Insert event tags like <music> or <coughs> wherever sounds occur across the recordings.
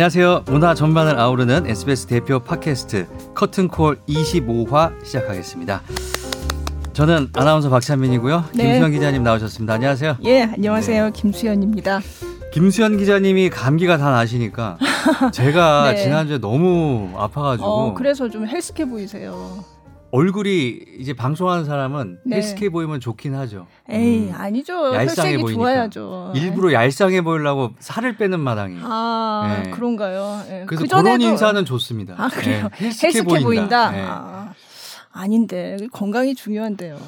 안녕하세요. 문화 전반을 아우르는 SBS 대표 팟캐스트 커튼콜 25화 시작하겠습니다. 저는 아나운서 박찬민이고요. 네. 김수현 기자님 나오셨습니다. 안녕하세요. 예, 안녕하세요. 네. 김수현입니다. 김수현 기자님이 감기가 다 나시니까 제가 <laughs> 네. 지난주에 너무 아파가지고 어, 그래서 좀 헬스케 보이세요. 얼굴이 이제 방송하는 사람은 네. 헬스케 보이면 좋긴 하죠. 에이, 음. 아니죠. 얄쌍해 보이니까. 좋아야죠. 일부러 얄쌍해 보이려고 살을 빼는 마당이. 아, 네. 그런가요? 예. 그래서 그전에도 그런 인사는 좋습니다. 아, 그래요? 예, 헬스케, 보인다. 예. 아, 아닌데 건강이 중요한데요.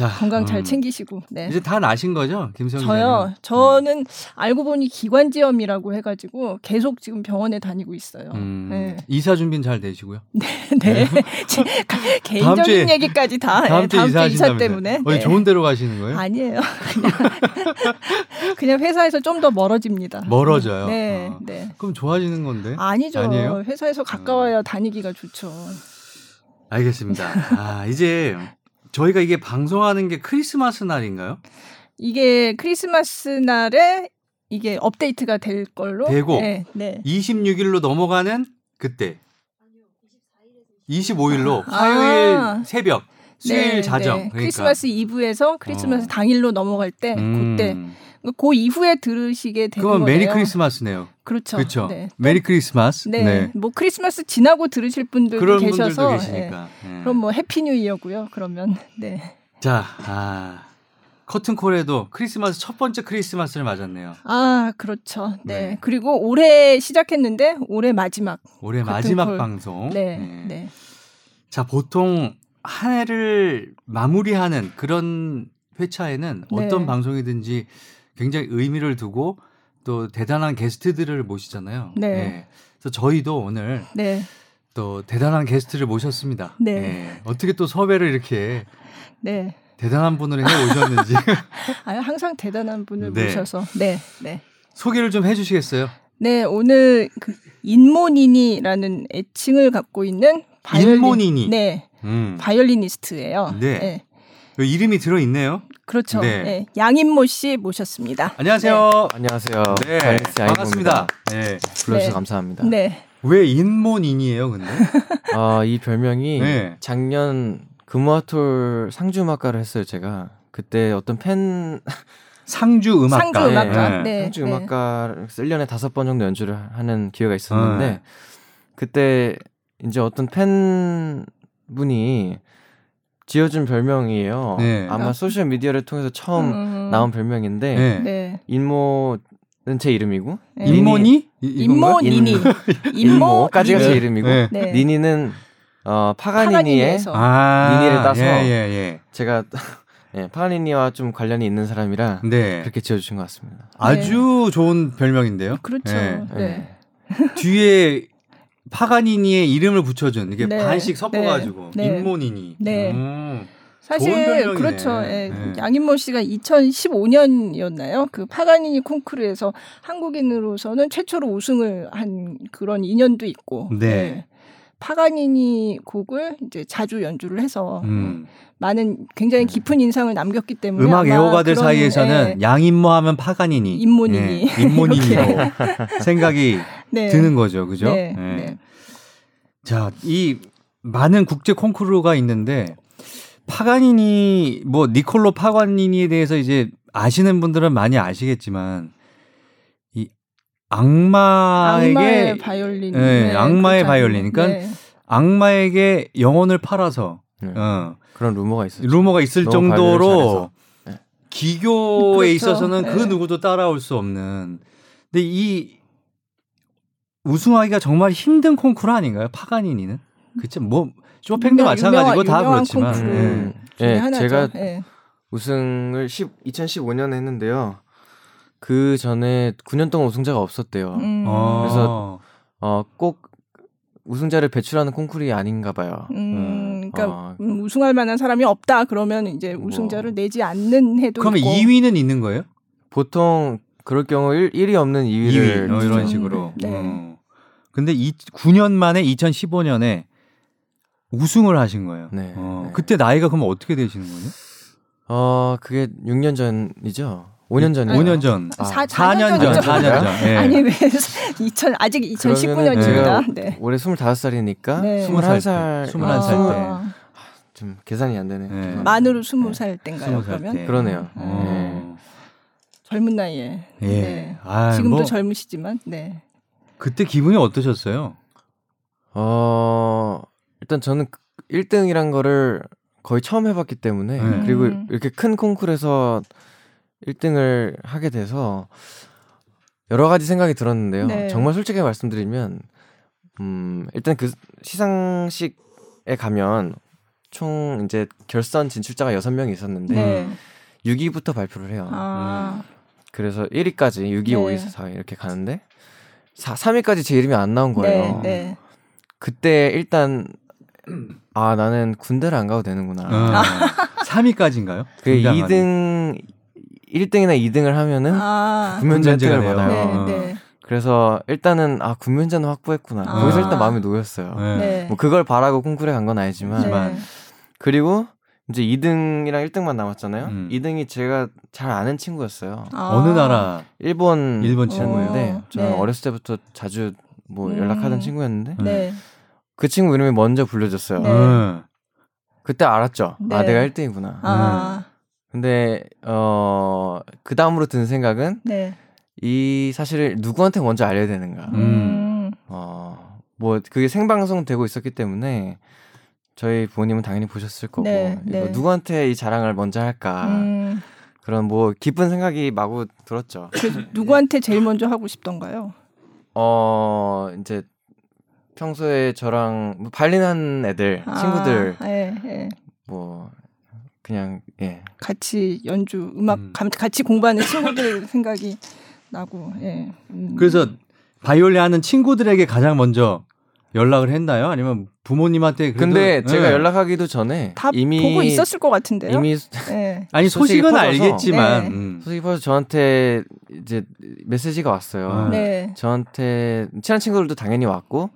예. 자, 건강 잘 음. 챙기시고. 네. 이제 다 나신 거죠, 김성기 저요. 저는 알고 보니 기관지염이라고 해가지고 계속 지금 병원에 다니고 있어요. 음, 네. 이사 준비는 잘 되시고요. <laughs> 네. <laughs> 제 가- 개인적인 주에- 얘기까지 다 다음 주 이사 이사하신다면서요. 때문에. 어디 네. 좋은 데로 가시는 거예요? 아니에요. 그냥 <laughs> 그냥 회사에서 좀 더 멀어집니다. 멀어져요? 네, 어. 네. 그럼 좋아지는 건데? 아니죠. 아니에요? 음. 회사에서 가까워야 다니기가 좋죠. 알겠습니다. 아, 이제 저희가 이게 방송하는 게 크리스마스 날인가요? 이게 크리스마스 날에 이게 업데이트가 될 걸로. 되고. 네, 네. 26일로 넘어가는 그때. 25일로 아. 화요일 새벽, 수요일 네, 자정. 네. 그러니까. 크리스마스 이브에서 크리스마스 어. 당일로 당일로 넘어갈 때 음. 그때 그 이후에 들으시게 되는 그건 거예요. 메리 크리스마스네요. 그렇죠. 그렇죠. 네. 메리 크리스마스. 네. 뭐 크리스마스 지나고 들으실 분들도 그런 계셔서 분들도 예. 계시니까. 예. 그럼 뭐 Happy New Year고요. 그러면 네. 자, 아, 커튼콜에도 크리스마스 첫 번째 크리스마스를 맞았네요. 아, 그렇죠. 네. 네. 그리고 올해 시작했는데 올해 마지막. 올해. 마지막 방송. 네. 네. 네. 자, 보통 한 해를 마무리하는 그런 회차에는 네. 어떤 방송이든지 굉장히 의미를 두고 또 대단한 게스트들을 모시잖아요. 네. 그래서 저희도 오늘 네. 또 대단한 게스트를 모셨습니다. 네. 예. 어떻게 또 섭외를 이렇게 네. 대단한 분을 해 오셨는지 <laughs> 아, 항상 대단한 분을 네. 모셔서. 네. 네. 소개를 좀 해주시겠어요? 네, 오늘 그 인모니니라는 애칭을 갖고 있는 바이올린 인모니니. 네. 음. 바이올리니스트예요. 네. 그 이름이 들어 있네요. 그렇죠. 네. 네. 양인모 씨 모셨습니다. 안녕하세요. 안녕하세요. 네, 반갑습니다. 네. 불러주셔서 네. 감사합니다. 네. 왜 인모닌이에요, 근데? <laughs> 아, 이 별명이 네. 작년 금화톨 상주음악가를 했어요, 제가. 그때 어떤 팬 <laughs> 상주 음악가. 상주 음악가. 네. 네. 상주 음악가를 1년에 다섯 번 정도 연주를 하는 기회가 있었는데 네. 그때 이제 어떤 팬 분이 지어준 별명이에요. 네. 아마 아. 소셜 미디어를 통해서 처음 음. 나온 별명인데 네. 네. 인모는 제 이름이고 네. 인모니? 이- 이건가요? 인모 니니. 인모까지가 인모- 제 이름이고 네. 네. 니니는 어, 파가니니의. 아, 니니를 따서. 예, 예, 제가 <laughs> 예, 파가니니와 좀 관련이 있는 사람이라 예. 네. 그렇게 지어주신 것 같습니다. 아주 좋은 별명인데요. 그렇죠. 네. 네. 뒤에 파가니니의 이름을 붙여준 이게 네. 반씩 섞어가지고 네. 네. 인모니니. 네. 음. 사실. 그렇죠. 예. 네. 양인모 씨가 2015년이었나요? 그 파가니니 콩쿠르에서 한국인으로서는 최초로 우승을 한 그런 인연도 있고. 네. 예. 파가니니 곡을 이제 자주 연주를 해서 음. 많은 굉장히 깊은 인상을 남겼기 때문에 음악 애호가들 사이에서는 예. 양인모 하면 파가니니, 인모니니. 예, 인모니니로 생각이 네. 드는 거죠, 그죠? 네. 예. 네. 자, 이 많은 국제 콩쿠르가 있는데 파가니니 뭐 니콜로 파가니니에 대해서 이제 아시는 분들은 많이 아시겠지만 이 악마에게 악마의 바이올린. 예, 악마의 그렇죠. 바이올린. 그러니까 네. 악마에게 영혼을 팔아서 네. 어, 그런 루머가 있었죠. 루머가 있을 정도로. 네. 기교에 그렇죠. 있어서는 그 네. 누구도 따라올 수 없는. 근데 이 우승하기가 정말 힘든 콩쿠르 아닌가요? 파가니니는? 그쵸? 뭐 쇼팽도 유명- 마찬가지고 유명한- 다 그렇지만. 콩쿠르. 예. 음, 예. 제가 예. 우승을 10, 2015년에 했는데요. 그 전에 9년 동안 우승자가 없었대요. 음. 어. 그래서 어, 꼭 우승자를 배출하는 콩쿠르이 아닌가 봐요. 음, 그러니까 어, 음, 우승할 만한 사람이 없다 그러면 이제 뭐. 우승자를 내지 않는 해도 그러면 있고. 2위는 있는 거예요? 보통 그럴 경우 1, 1위 없는 2위를 2위 어, 이런 음, 식으로. 네. 어. 근데 이 9년 만에 2015년에 우승을 하신 거예요. 네. 어, 네. 그때 나이가 그럼 어떻게 되시는 거예요? 어, 그게 6년 전이죠. 5년 전이요. 5년 전. 아, 사- 4년 전. 전이죠. 4년 전. 예. 아니 왜 <laughs> 2000, 아직 그러면은 2019년입니다. 제가 네. 올해 25살이니까 네. 21살 21살 때. 아, 좀 계산이 안 되네. 네. 만으로 20살 때인가요? 20살 그러면 때. 그러네요. 어. 젊은 나이에. 예. 네. 아, 지금도 뭐 젊으시지만 네. 그때 기분이 어떠셨어요? 어, 일단 저는 1등이란 거를 거의 처음 해봤기 때문에 네. 그리고 음. 이렇게 큰 콩쿨에서 1등을 하게 돼서 여러 가지 생각이 들었는데요. 네. 정말 솔직히 말씀드리면 음, 일단 그 시상식에 가면 총 이제 결선 진출자가 6명이 있었는데 네. 6위부터 발표를 해요. 아. 그래서 1위까지 6위, 네. 5위, 4위 이렇게 가는데 4, 3위까지 제 이름이 안 나온 거예요. 네. 네. 그때 일단 아 나는 군대를 안 가도 되는구나. 어. 3위까지인가요? 그 2등 1등이나 2등을 하면은 아. 군면제 군면제가 혜택을 돼요. 받아요. 네. 네. 그래서 일단은 아 군면제는 확보했구나. 아. 거기서 일단 마음이 놓였어요. 네. 네. 뭐 그걸 바라고 콩쿠르에 간 건 아니지만 네. 그리고 이제 2등이랑 1등만 남았잖아요. 음. 2등이 제가 잘 아는 친구였어요. 아. 어느 나라? 일본 일본 친구인데 어, 저는 네. 어렸을 때부터 자주 뭐 음. 연락하던 친구였는데 네. 그 친구 이름이 먼저 불려줬어요. 네. 어. 그때 알았죠. 아 네. 내가 1등이구나. 아. 근데 어그 다음으로 든 생각은 네. 이 사실을 누구한테 먼저 알려야 되는가. 음. 음. 어뭐 그게 생방송 되고 있었기 때문에 저희 부모님은 당연히 보셨을 거고 네, 네. 누구한테 이 자랑을 먼저 할까 음. 그런 뭐 기쁜 생각이 마구 들었죠. 그래서 누구한테 제일 먼저 하고 싶던가요? 어 이제 평소에 저랑 뭐 발린한 애들 아, 친구들 예, 예. 뭐 그냥 예 같이 연주 음악 음. 감- 같이 공부하는 친구들 생각이 나고 예. 음. 그래서 바이올린 하는 친구들에게 가장 먼저 연락을 했나요? 아니면 부모님한테 그래도 근데 제가 네. 연락하기도 전에 다 이미 보고 있었을 것 같은데요. 이미 예. <laughs> 아니 소식은 퍼져서- 알겠지만 네. 음. 소식이 퍼서 저한테 이제 메시지가 왔어요. 네. 네. 저한테 친한 친구들도 당연히 왔고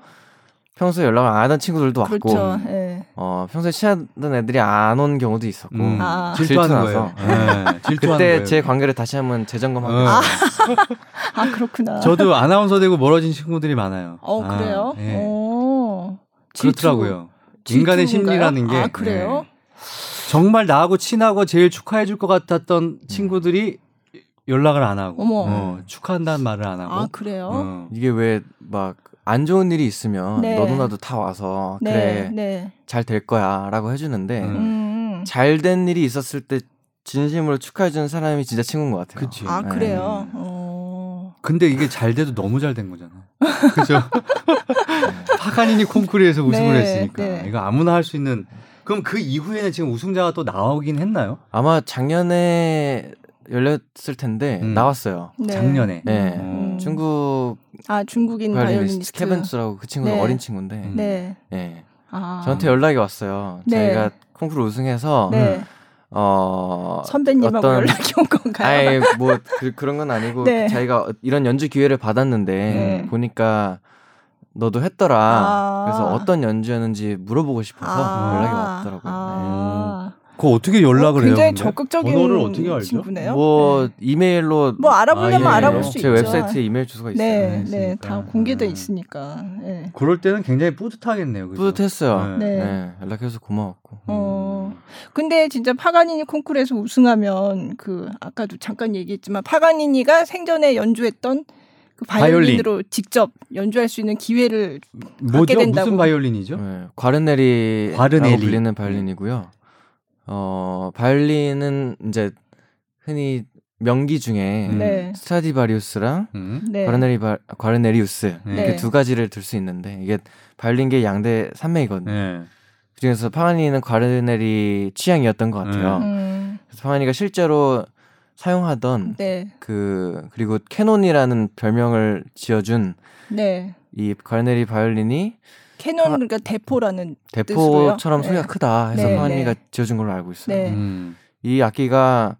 평소에 연락을 안 하던 친구들도 왔고 그렇죠. 예. 어 평소에 친하던 애들이 안 온 경우도 있었고 음. 아. 질투하는. 거예요. 네, <laughs> 질투하는 그때 거예요. 제 관계를 다시 한번 재점검하고 어. <laughs> 아 그렇구나. 저도 아나운서 되고 멀어진 친구들이 많아요. 어 아, 그래요? 예. 오. 질투. 그렇더라고요. 질투인가요? 인간의 심리라는 게 아 그래요? 네. 정말 나하고 친하고 제일 축하해 줄 것 같았던 친구들이 연락을 안 하고 어머. 어, 축하한다는 말을 안 하고 아 그래요? 어. 이게 왜막 안 좋은 일이 있으면 네. 너도 나도 다 와서 네. 그래 네. 잘될 거야라고 해주는데 음. 음. 잘된 일이 있었을 때 진심으로 축하해주는 사람이 진짜 친구인 것 같아요. 그치. 아 네. 그래요? 어. 근데 이게 잘 돼도 너무 잘 된 거잖아. 그죠? <laughs> 파가니니 콩쿠르에서 우승을 네, 했으니까 네. 이거 아무나 할 수 있는. 그럼 그 이후에는 지금 우승자가 또 나오긴 했나요? 아마 작년에 열렸을 텐데 음. 나왔어요. 네. 작년에. 네. 음. 중국 아 중국인 바이올리니스트. 케빈 주라고 그 친구는 네. 어린 친구인데 음. 네. 네. 아. 저한테 연락이 왔어요. 네. 저희가 콩쿠르 우승해서 네. 어 선배님하고 어떤- 연락이 온 건가요? 아예 뭐 그, 그런 건 아니고 네. 자기가 이런 연주 기회를 받았는데 네. 보니까 너도 했더라. 아. 그래서 어떤 연주였는지 물어보고 싶어서 아. 연락이 왔더라고요. 아. 그거 어떻게 연락을 해요? 굉장히 근데? 적극적인 번호를 어떻게 알죠? 친구네요. 뭐 네. 이메일로 뭐 알아보려면 아, 예, 알아볼 예. 수제 있죠. 웹사이트에 이메일 주소가 있어요. 네, 네, 있으니까. 다 공개돼 음. 있으니까. 네. 그럴 때는 굉장히 뿌듯하겠네요. 그죠? 뿌듯했어요. 네. 네. 네. 연락해서 고마웠고. 어. 음. 근데 진짜 파가니니 콩쿠르에서 우승하면 그 아까도 잠깐 얘기했지만 파가니니가 생전에 연주했던 그 바이올린으로 직접 연주할 수 있는 기회를 뭐죠? 된다고. 무슨 바이올린이죠? 네. 과르네리라고 과르네리. 불리는 바이올린이고요. 어, 바이올린은 이제 흔히 명기 중에 음. 네. 스트라디바리우스랑 음. 네. 과르네리 바, 과르네리우스 네. 이렇게 두 가지를 들 수 있는데 이게 바이올린계 양대 산맥이거든요. 네. 그중에서 파가니니는 과르네리 취향이었던 것 같아요. 음. 그래서 파가니니가 실제로 사용하던 네. 그 그리고 Cannon이라는 별명을 지어준 네. 이 과르네리 바이올린이 Cannon 파- 그러니까 대포라는 대포처럼 뜻으로요? 소리가 네. 크다 해서 네, 파가니니가 네. 지어준 걸로 알고 있어요. 네. 음. 이 악기가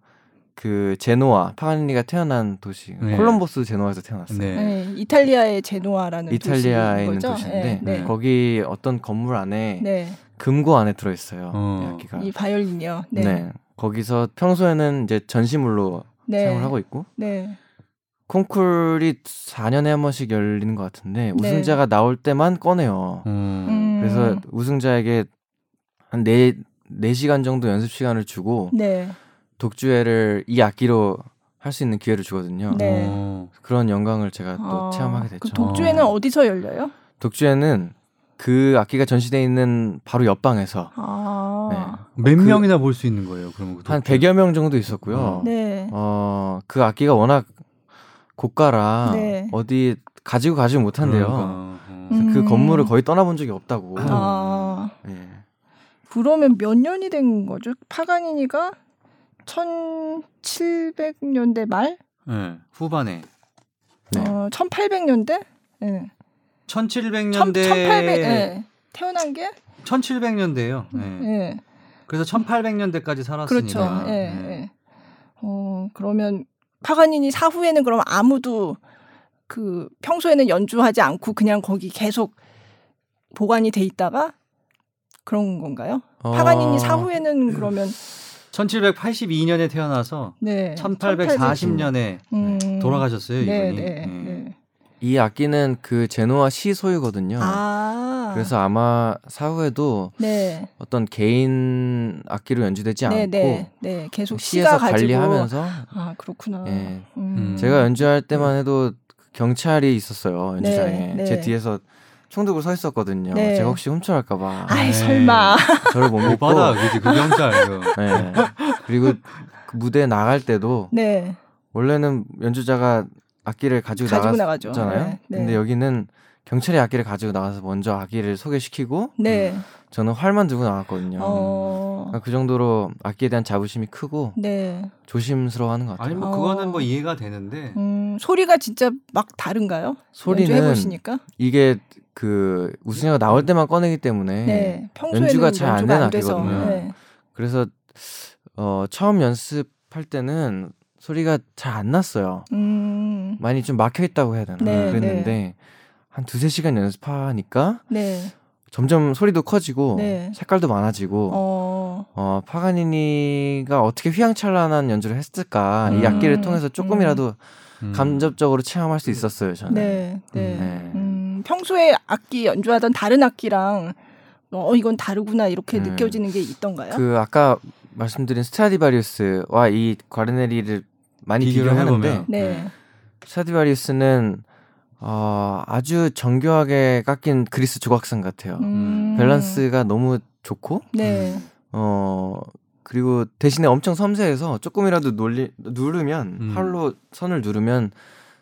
그 제노아 파가니니가 태어난 도시 네. 콜럼버스 제노아에서 태어났어요. 네. 네. 이탈리아의 제노아라는 이탈리아에 있는 도시인 거죠? 도시인데 네. 네. 거기 어떤 건물 안에 네. 금고 안에 들어 있어요. 어. 이 악기가. 이 바이올린이요. 네. 네. 거기서 평소에는 이제 전시물로 네. 사용을 하고 있고 네. 콩쿨이 4년에 한 번씩 열리는 것 같은데 네. 우승자가 나올 때만 꺼내요. 음. 음. 그래서 우승자에게 한 네, 4시간 정도 연습 시간을 주고 네. 독주회를 이 악기로 할 수 있는 기회를 주거든요. 네. 어. 그런 영광을 제가 또 아, 체험하게 그 됐죠. 독주회는 어디서 열려요? 독주회는 그 악기가 전시돼 있는 바로 옆방에서 아. 몇 그- 명이나 볼 수 있는 거예요? 그러면 그한 독주? 100여 명 정도 있었고요. 네. 어, 그 악기가 워낙 고가라 네. 어디 가지고 가지 못한대요. 그러니까, 어. 음. 그 건물을 거의 떠나본 적이 없다고. 아. 예. 그러면 몇 년이 된 거죠? 파가니니가 1700년대 말? 네, 후반에 네. 어, 1800년대? 예. 1700년대 1800, 예. 태어난 게? 1700년대예요. 네. 예. 그래서 1800년대까지 살았으니까. 그렇죠. 예, 네. 예. 어, 그러면 파가니니 사후에는 그럼 아무도 그 평소에는 연주하지 않고 그냥 거기 계속 보관이 돼 있다가 그런 건가요? 어, 파가니니 사후에는 그러면 1782년에 태어나서 네. 1840년에 음. 돌아가셨어요, 네, 이분이. 네, 예. 네. 이 악기는 그 제노아 시 소유거든요. 아. 그래서 아마 사후에도 네. 어떤 개인 악기로 연주되지 네, 않고 네. 네. 계속 시에서 관리하면서 아, 그렇구나. 예. 음. 제가 연주할 때만 해도 경찰이 있었어요 연주장에 네, 네. 제 뒤에서 총 들고 서 있었거든요. 네. 제가 혹시 훔쳐갈까봐 아이 네. 설마. <laughs> 저를 못못 믿고 받아, 그지 그 경찰. 그. 네. 그리고 그 무대에 나갈 때도 네. 원래는 연주자가 악기를 가지고, 가지고 나가죠. 나갔잖아요. 네, 네. 근데 여기는 경찰이 악기를 가지고 나가서 먼저 악기를 소개시키고 네. 저는 활만 들고 나갔거든요. 어. 그러니까 그 정도로 악기에 대한 자부심이 크고 네. 조심스러워하는 것 같아요. 아니 뭐 어. 그거는 뭐 이해가 되는데 음, 소리가 진짜 막 다른가요? 소리는 해 보시니까. 이게 그 우승이가 나올 때만 꺼내기 때문에 네. 평소에는 연주가 잘안 연주가 되는. 악기거든요. 네. 그래서 어 처음 연습할 때는 소리가 잘 안 났어요. 음. 많이 좀 막혀 있다고 해야 되나 네, 그랬는데 한 두세 시간 연습하니까 네. 점점 소리도 커지고 네. 색깔도 많아지고 어, 어. 파가니니가 어떻게 휘황찬란한 연주를 했을까 이 음, 악기를 통해서 조금이라도 음. 감접적으로 체험할 수 있었어요 저는. 네. 네. 네. 음, 평소에 악기 연주하던 다른 악기랑 어 이건 다르구나 이렇게 음. 느껴지는 게 있던가요? 그 아까 말씀드린 스트라디바리우스와 이 과르네리를 많이 비교를 비교를 하는데 해보면. 네. 스트라디바리우스는 어, 아주 정교하게 깎인 그리스 조각상 같아요. 음. 밸런스가 너무 좋고 네. 어 그리고 대신에 엄청 섬세해서 조금이라도 놀리, 누르면 음. 활로 선을 누르면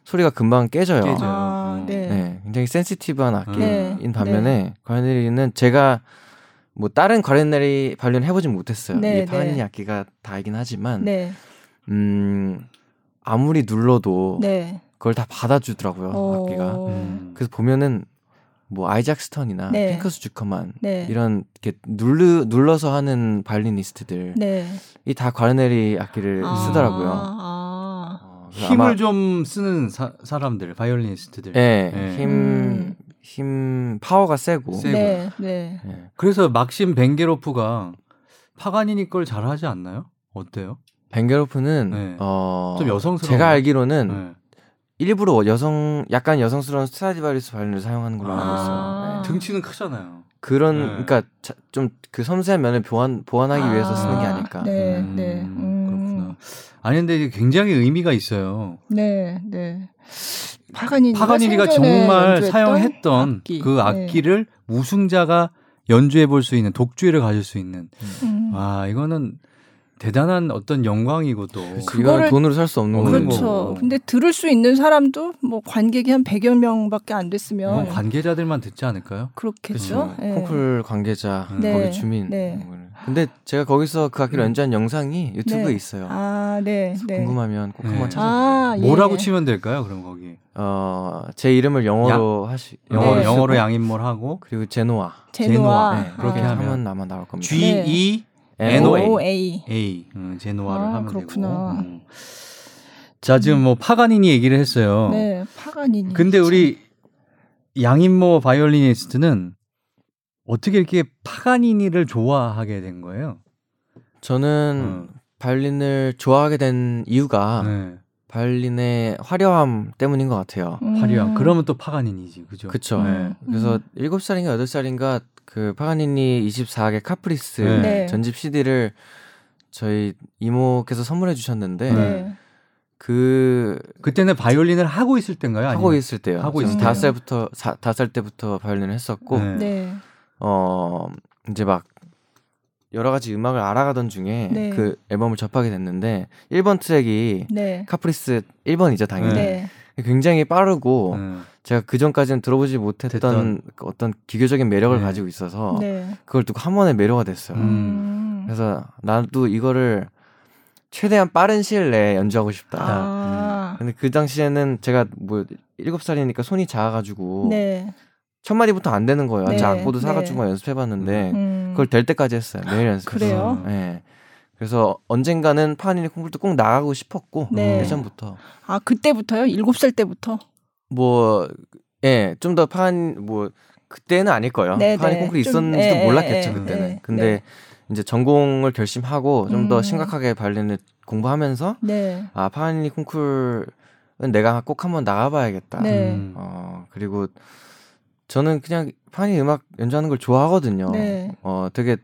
소리가 금방 깨져요. 깨져요. 아, 어. 네. 네, 굉장히 센시티브한 악기인 네. 반면에 과르네리는 제가 뭐 다른 과르네리 바이올린은 해보진 못했어요. 네, 이 파가니니 네. 악기가 다이긴 하지만 네. 음 아무리 눌러도 네. 그걸 다 받아주더라고요 어. 악기가. 음. 그래서 보면은 뭐 아이작 스턴이나 네. 핀커스 주커만 네. 이런 이렇게 눌르 눌러서 하는 바이올리니스트들 네. 이다 과르네리 악기를 아, 쓰더라고요. 아. 어, 힘을 아마- 좀 쓰는 사, 사람들, 바이올리니스트들. 예, 네. 힘, 음. 힘 파워가 세고. 세고. 네. 네. 예. 그래서 막심 벤게로프가 파가니니 걸 잘하지 않나요? 어때요? 벤게로프는 네. 어 좀 여성스러운 제가 거? 알기로는 네. 일부러 여성 약간 여성스러운 스트라디바리우스 바이올린을 사용하는 걸로 알고 있어요. 아. 네. 등치는 크잖아요. 그런 네. 그러니까 좀 그 섬세한 면을 보완 보완하기 아. 위해서 쓰는 게 아닐까. 네. 음, 네. 음. 그렇구나. 아니 근데 이게 굉장히 의미가 있어요. 네. 네. 파가니니가, 파가니니가 정말 사용했던 악기. 그 네. 악기를 우승자가 연주해 볼 수 있는 독주회를 가질 수 있는 음. 와 이거는 대단한 어떤 영광이고 또 그거를- 돈으로 살 수 없는 어, 거고. 그렇죠. 거고. 근데 들을 수 있는 사람도 뭐 관객이 한 100여 명밖에 안 됐으면 관계자들만 듣지 않을까요? 그렇겠죠. 예. 콩쿨 관계자, 네. 거기 주민. 네. 근데 제가 거기서 그 악기를 음. 연주한 영상이 유튜브에 네. 있어요. 아, 네. 네. 궁금하면 꼭 네. 한번 찾아보세요. 아, 예. 뭐라고 치면 될까요? 그럼 거기 어, 제 이름을 영어로 하시 영어로 네. 영어로 양인모 하고 그리고 제노아. 제노아. 제노아. 네, 그렇게 아. 하면 아마 나올 겁니다. G 네. E NOA. NOA. A 음, 제노아를 아, 하면 그렇구나. 되고. 음. 자 지금 뭐 파가니니 얘기를 했어요. 네, 파가니니. 근데 우리 양인모 바이올리니스트는 어떻게 이렇게 파가니니를 좋아하게 된 거예요? 저는 음. 바이올린을 좋아하게 된 이유가 네. 바이올린의 화려함 때문인 것 같아요. 화려한. 음. 그러면 또 파가니니지, 그죠? 그쵸. 네. 그래서 음. 일곱 살인가 여덟 살인가 그 파가니니 24개 카프리스 네. 네. 전집 CD를 저희 이모께서 선물해 주셨는데 네. 그 그때는 바이올린을 하고 있을 때인가요? 아니면? 하고 있을 때요. 하고 있을 다섯. 살부터 사- 다섯 살 때부터 바이올린을 했었고 네. 네. 어 이제 막 여러 가지 음악을 알아가던 중에 네. 그 앨범을 접하게 됐는데 1번 트랙이 네. 카프리스 1번이죠 당연히 네. 굉장히 빠르고 네. 제가 그 전까지는 들어보지 못했던 됐던. 그 어떤 기교적인 매력을 네. 가지고 있어서 네. 그걸 듣고 한 번에 매료가 됐어요. 음. 음. 그래서 나도 이거를 최대한 빠른 시일 내에 연주하고 싶다. 아. 근데 그 당시에는 제가 뭐 일곱 살이니까 손이 작아가지고 네. 첫 마디부터 안 되는 거예요. 네, 제 악보도 네. 사가지고 연습해봤는데 음. 그걸 될 때까지 했어요. 매일 연습해서. 그래요? 네. 그래서 언젠가는 파니니 콩쿨도 꼭 나가고 싶었고 네. 예전부터 아 그때부터요? 일곱 살 때부터? 뭐 예, 좀 더 파니 뭐 그때는 아닐 거예요. 네, 파니 네. 콩쿨이 좀, 있었는지도 네, 몰랐겠죠 네, 그때는. 네, 근데 네. 이제 전공을 결심하고 좀더 음. 심각하게 발린을 공부하면서 네. 아 파니 콩쿨은 내가 꼭 한번 나가봐야겠다. 네. 음. 어 그리고 저는 그냥 파니 음악 연주하는 걸 좋아하거든요. 네. 어 되게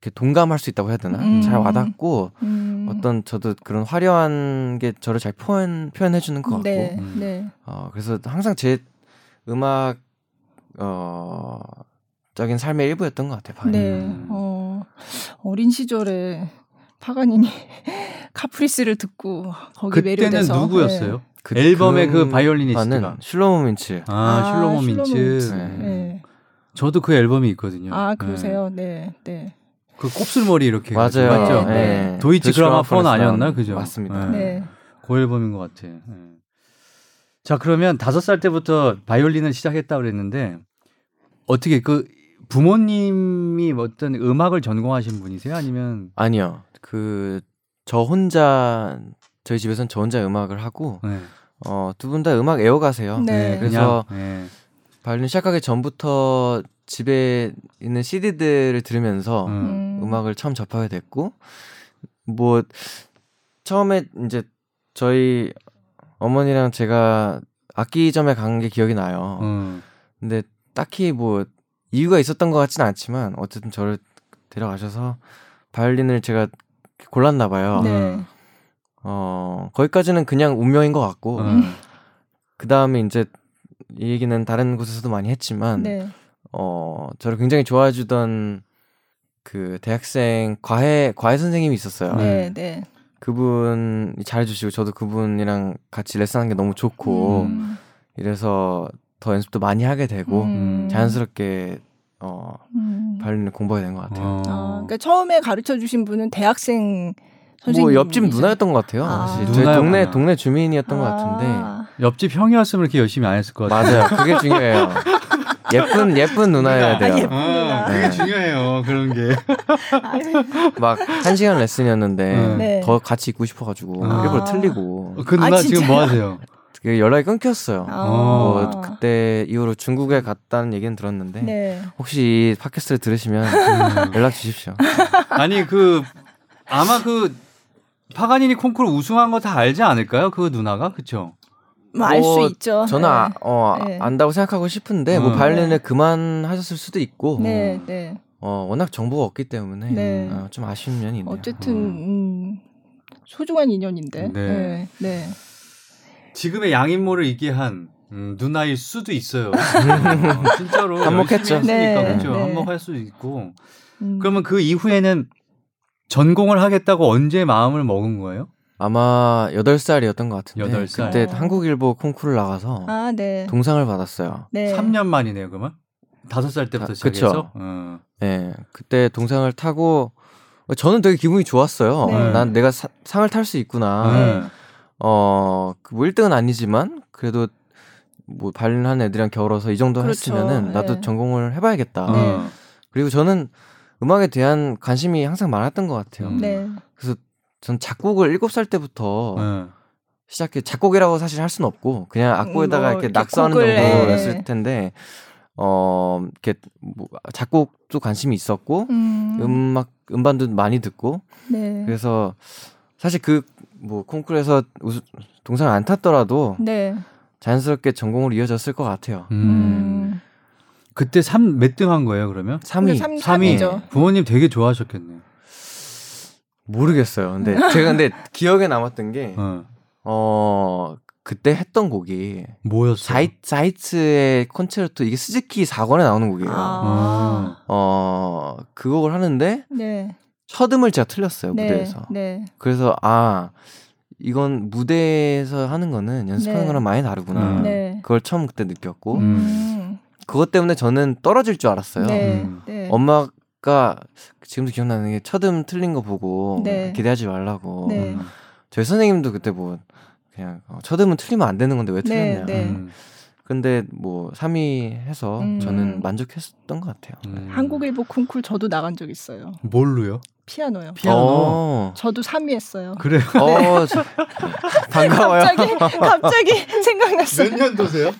이렇게 동감할 수 있다고 해야 되나? 음. 잘 와닿고 음. 어떤 저도 그런 화려한 게 저를 잘 표현 표현해 주는 것 같고. 네. 음. 네. 어 그래서 항상 제 음악 어 적인 삶의 일부였던 것 같아요. 파니. 네. 음. 어, 어린 시절에 파가니니 <laughs> 카프리스를 듣고 거기 그때는 매료돼서 네. 누구였어요? 그- 앨범의 그 그런 바이올리니스트가. 슐로모 민츠. 아, 아, 슐로모 민츠. 네. 네. 네. 저도 그 앨범이 있거든요. 아 그러세요? 네. 네. 그 곱슬머리 이렇게 맞아요. 맞죠? 네, 네. 도이치 도이치 그라마폰 그라마폰에서 아니었나 그죠? 맞습니다. 네. 네. 그 앨범인 것 같아. 예. 자 그러면 다섯 살 때부터 바이올린을 시작했다 그랬는데 어떻게 그 부모님이 어떤 음악을 전공하신 분이세요? 아니면 아니요. 그 저 혼자 저희 집에서는 저 혼자 음악을 하고 네. 어두 분 다 음악 애호가세요. 네. 그래서 예. 바이올린 시작하기 전부터 집에 있는 CD들을 들으면서 음. 음. 악을 처음 접하게 됐고 뭐 처음에 이제 저희 어머니랑 제가 악기점에 간 게 기억이 나요. 음. 근데 딱히 뭐 이유가 있었던 것 같지는 않지만 어쨌든 저를 데려가셔서 바이올린을 제가 골랐나 봐요. 네. 어 거기까지는 그냥 운명인 것 같고 음. 그 다음에 이제 이 얘기는 다른 곳에서도 많이 했지만 네. 어 저를 굉장히 좋아해 주던 그 대학생 과외 과외 선생님이 있었어요. 네. 네. 그분이 잘해 주시고 저도 그분이랑 같이 레슨하는 게 너무 좋고 음. 이래서 더 연습도 많이 하게 되고 음. 자연스럽게 어 음. 바이올린을 공부하게 된 것 같아요. 어. 아, 그러니까 처음에 가르쳐 주신 분은 대학생 선생님. 뭐 옆집 누나였던 것 같아요. 아. 사실 저희. 동네 동네 주민이었던 것 같은데 옆집 형이었으면 이렇게 열심히 안 했을 것 같아요. 맞아요. 그게 중요해요. <laughs> 예쁜 예쁜 누나여야 돼요. 아, 예쁜 누나. 그게 네. 중요해요. 그런 게. <laughs> 막 한 시간 레슨이었는데 네. 더 같이 있고 싶어가지고 아. 일부러 틀리고 그 누나 아, 지금? 뭐 하세요? 그 연락이 끊겼어요. 아. 뭐 그때 이후로 중국에 갔다는 얘기는 들었는데 네. 혹시 이 팟캐스트를 들으시면 음. 연락 주십시오. <laughs> 아니 그 아마 그 파가니니 콩쿠르 우승한 거 다 알지 않을까요? 그 누나가 그쵸? 뭐 알수 뭐 있죠. 저는 아, 어, 네. 안다고 생각하고 싶은데 뭐 음. 바이올린을 그만하셨을 수도 있고 네, 네. 어, 워낙 정보가 없기 때문에 네. 어, 좀 아쉬운 면이 있네요. 어쨌든 음, 소중한 인연인데. 네. 네. 네. 지금의 양인모를 있게 한 음, 누나일 수도 있어요. <laughs> 어, 진짜로 한몫했죠. 했으니까 네, 그렇죠. 네. 한몫할 수 있고. 음. 그러면 그 이후에는 전공을 하겠다고 언제 마음을 먹은 거예요? 아마 8살이었던 것 같은데 여덟 살. 그때 어. 한국일보 콩쿠르 나가서 아, 네. 동상을 받았어요. 네. 3년 만이네요, 그러면? 다섯 살 때부터 아, 시작해서. 그쵸. 어. 네, 그때 동상을 타고 저는 되게 기분이 좋았어요. 네. 난 내가 사- 상을 탈 수 있구나. 네. 어, 그뭐 1등은 아니지만 그래도 뭐 발린한 애들이랑 겨울어서 이 정도 그렇죠. 했으면은 나도 네. 전공을 해봐야겠다. 어. 그리고 저는 음악에 대한 관심이 항상 많았던 것 같아요. 음. 네. 전 작곡을 7살 때부터 네. 시작해 작곡이라고 사실 할 수는 없고 그냥 악보에다가 뭐 이렇게 이렇게 낙서하는 곡을, 예. 정도였을 텐데 어 이렇게 뭐 작곡도 관심이 있었고 음. 음악 음반도 많이 듣고 네. 그래서 사실 그 뭐 콩쿠르에서 우수, 동상을 안 탔더라도 네. 자연스럽게 전공으로 이어졌을 것 같아요. 음. 음. 그때 3 몇 등 한 거예요, 그러면? 3위 삼- 3위. 삼위죠. 부모님 되게 좋아하셨겠네요. 모르겠어요. 근데 제가 근데 기억에 남았던 게 어. 어, 그때 했던 곡이 뭐였어요? 자이, 자이츠의 콘체르토 이게 스즈키 4권에 나오는 곡이에요. 아. 어, 그 곡을 하는데 네. 첫 음을 제가 틀렸어요, 네. 무대에서. 네. 그래서 아, 이건 무대에서 하는 거는 연습하는 네. 거랑 많이 다르구나. 음. 네. 그걸 처음 그때 느꼈고 음. 그것 때문에 저는 떨어질 줄 알았어요. 네. 음. 네. 엄마 가 지금도 기억나는 게 첫음 틀린 거 보고 네. 기대하지 말라고. 네. 음. 저희 선생님도 그때 뭐 그냥 어, 첫음은 틀리면 안 되는 건데 왜 네, 틀렸냐. 네. 음. 근데 뭐 3위 해서 음. 저는 만족했었던 것 같아요. 음. 한국일보 콩쿨 저도 나간 적 있어요. 뭘로요? 피아노요. 피아노. 어, 저도 3위 했어요. 그래요? 어, 저- <laughs> 반가워요. 갑자기 갑자기 <laughs> 생각났어요. 년도세요?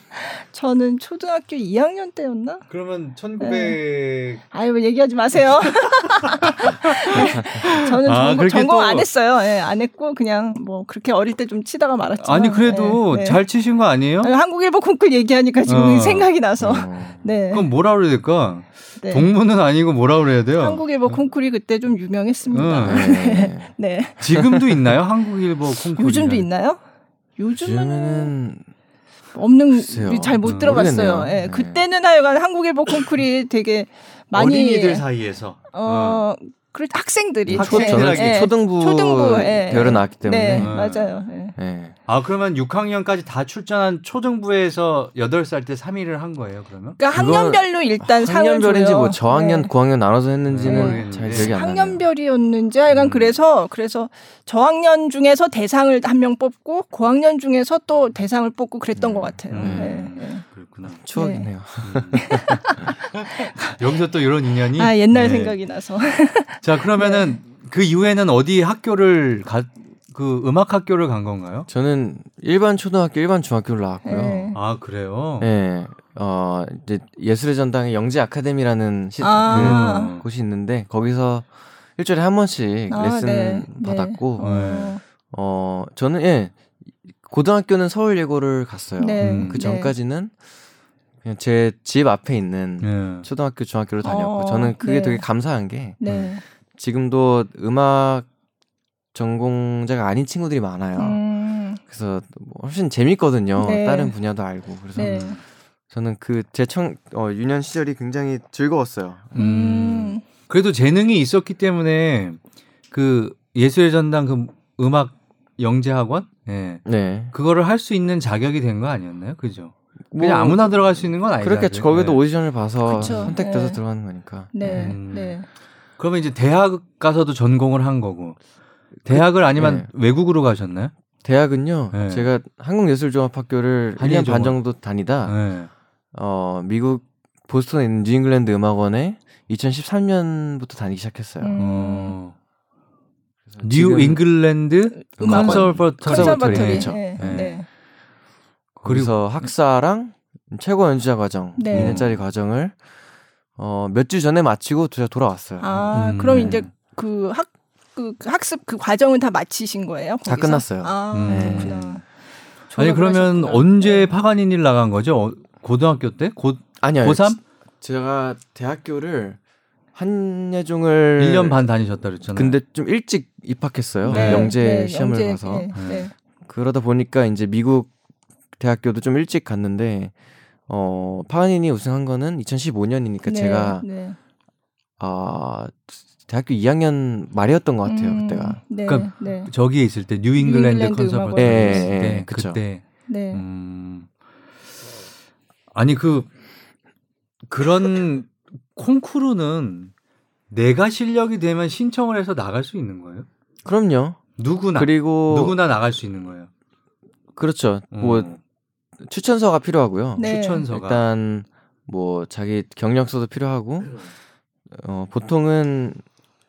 저는 초등학교 2학년 때였나? 그러면 1900 아유 뭐 얘기하지 마세요. <laughs> 저는 아, 전공, 전공 또- 안 했어요. 예, 안 했고 그냥 뭐 그렇게 어릴 때 좀 치다가 말았지만. 아니 그래도 예, 네. 잘 치신 거 아니에요? 아니, 한국일보 콩쿨 얘기하니까 지금 어. 생각이 나서. 어. 네. 그럼 뭐라 그래야 될까? 네. 동문은 아니고 뭐라 그래야 돼요? 한국일보 콩쿨이 그때 좀 유명 했습니다. 응. 네. <laughs> 네. 지금도 있나요? 한국일보 콩쿠르. 요즘도 있나요? 요즘은 없는 글쎄요. 잘못 음, 들어봤어요. 예, 네. 그때는 하여간 한국일보 콩쿨이 되게 많이 어린이들 사이에서. 어, 그 학생들이 초- 예. 초등부, 초등부, 예. 배우러 나왔기 때문에 네, 음. 맞아요. 예. 네. 아 그러면 6학년까지 다 출전한 초등부에서 8살 때 3위를 한 거예요, 그러면? 그러니까 학년별로 일단 상을 학년별인지 줘요. 뭐 저학년, 네. 고학년 나눠서 했는지는 모르겠는데. 잘 기억이 안 나요. 학년별이었는지 하여간 음. 그래서 그래서 저학년 중에서 대상을 한 명 뽑고 고학년 중에서 또 대상을 뽑고 그랬던 음. 것 같아요. 음. 예, 예. 그렇구나. 추억이네요. <laughs> 여기서 또 이런 인연이. 아 옛날 네. 생각이 나서 <laughs> 자 그러면은 그 이후에는 어디 학교를 가, 그 음악 학교를 간 건가요? 저는 일반 초등학교, 일반 중학교를 나왔고요. 네. 아 그래요. 네. 어, 이제 예술의 전당에 영재 아카데미라는 시, 아. 그 곳이 있는데 거기서 일주일에 한 번씩 아, 레슨 네. 받았고 어, 어, 저는 예. 고등학교는 서울 예고를 갔어요. 네. 음. 그 네. 전까지는 그냥 제 집 앞에 있는 예. 초등학교, 중학교를 다녔고 어, 저는 그게 네. 되게 감사한 게 네. 지금도 음악 전공자가 아닌 친구들이 많아요. 음, 그래서 뭐 훨씬 재밌거든요. 네. 다른 분야도 알고. 그래서 네. 저는 그 제청 어, 유년 시절이 굉장히 즐거웠어요. 음. 음. 그래도 재능이 있었기 때문에 그 예술의 전당 그 음악 영재 학원, 예. 네. 그거를 할 수 있는 자격이 된 거 아니었나요? 그죠? 그냥 뭐 아무나 들어갈 수 있는 건 아니죠. 그렇겠죠. 거기도 오디션을 봐서 그쵸. 선택돼서 네. 들어가는 거니까. 네. 음. 네. 그러면 이제 대학 가서도 전공을 한 거고 대학을 아니면 외국으로 가셨나요? 대학은요. 네. 제가 한국예술종합학교를 1년 한예종합. 반 정도 다니다 네. 어, 미국 보스턴에 있는 뉴잉글랜드 음악원에 2013년부터 다니기 시작했어요. 음. 어. 뉴 잉글랜드 음악원. conservatory conservatory. conservatory. 네. 네. 네. 거기서 학사랑 최고 연주자 과정 네. 2년짜리 과정을 어, 몇 주 전에 마치고 제가 돌아왔어요. 아, 음. 그럼 이제 그 학, 그 학습 그 과정은 다 마치신 거예요? 다 거기서? 끝났어요. 아, 음. 그렇구나. 아니 졸업을 그러면 하셨구나. 언제 네. 파가니니를 나간 거죠? 어, 고등학교 때? 고, 아니요. 고3? 제가 대학교를 한예종을 1년 반 다니셨다 그랬잖아요. 근데 좀 일찍 입학했어요. 네. 영재 네, 시험을 영재, 봐서 네, 네. 그러다 보니까 이제 미국 대학교도 좀 일찍 갔는데 어 파가니니 우승한 거는 2015년이니까 네, 제가 네. 아 대학교 2학년 말이었던 것 같아요 음, 그때가. 네, 그러니까 네, 저기에 있을 때 뉴잉글랜드 컨설버터리 음악원. 있을 예, 때 예, 그쵸. 그때 네. 음. 아니 그 그런 콩쿠르는 내가 실력이 되면 신청을 해서 나갈 수 있는 거예요? 그럼요. 누구나 그리고 누구나 나갈 수 있는 거예요. 그렇죠. 뭐 음, 추천서가 필요하고요. 네. 추천서가 일단 뭐 자기 경력서도 필요하고 어 보통은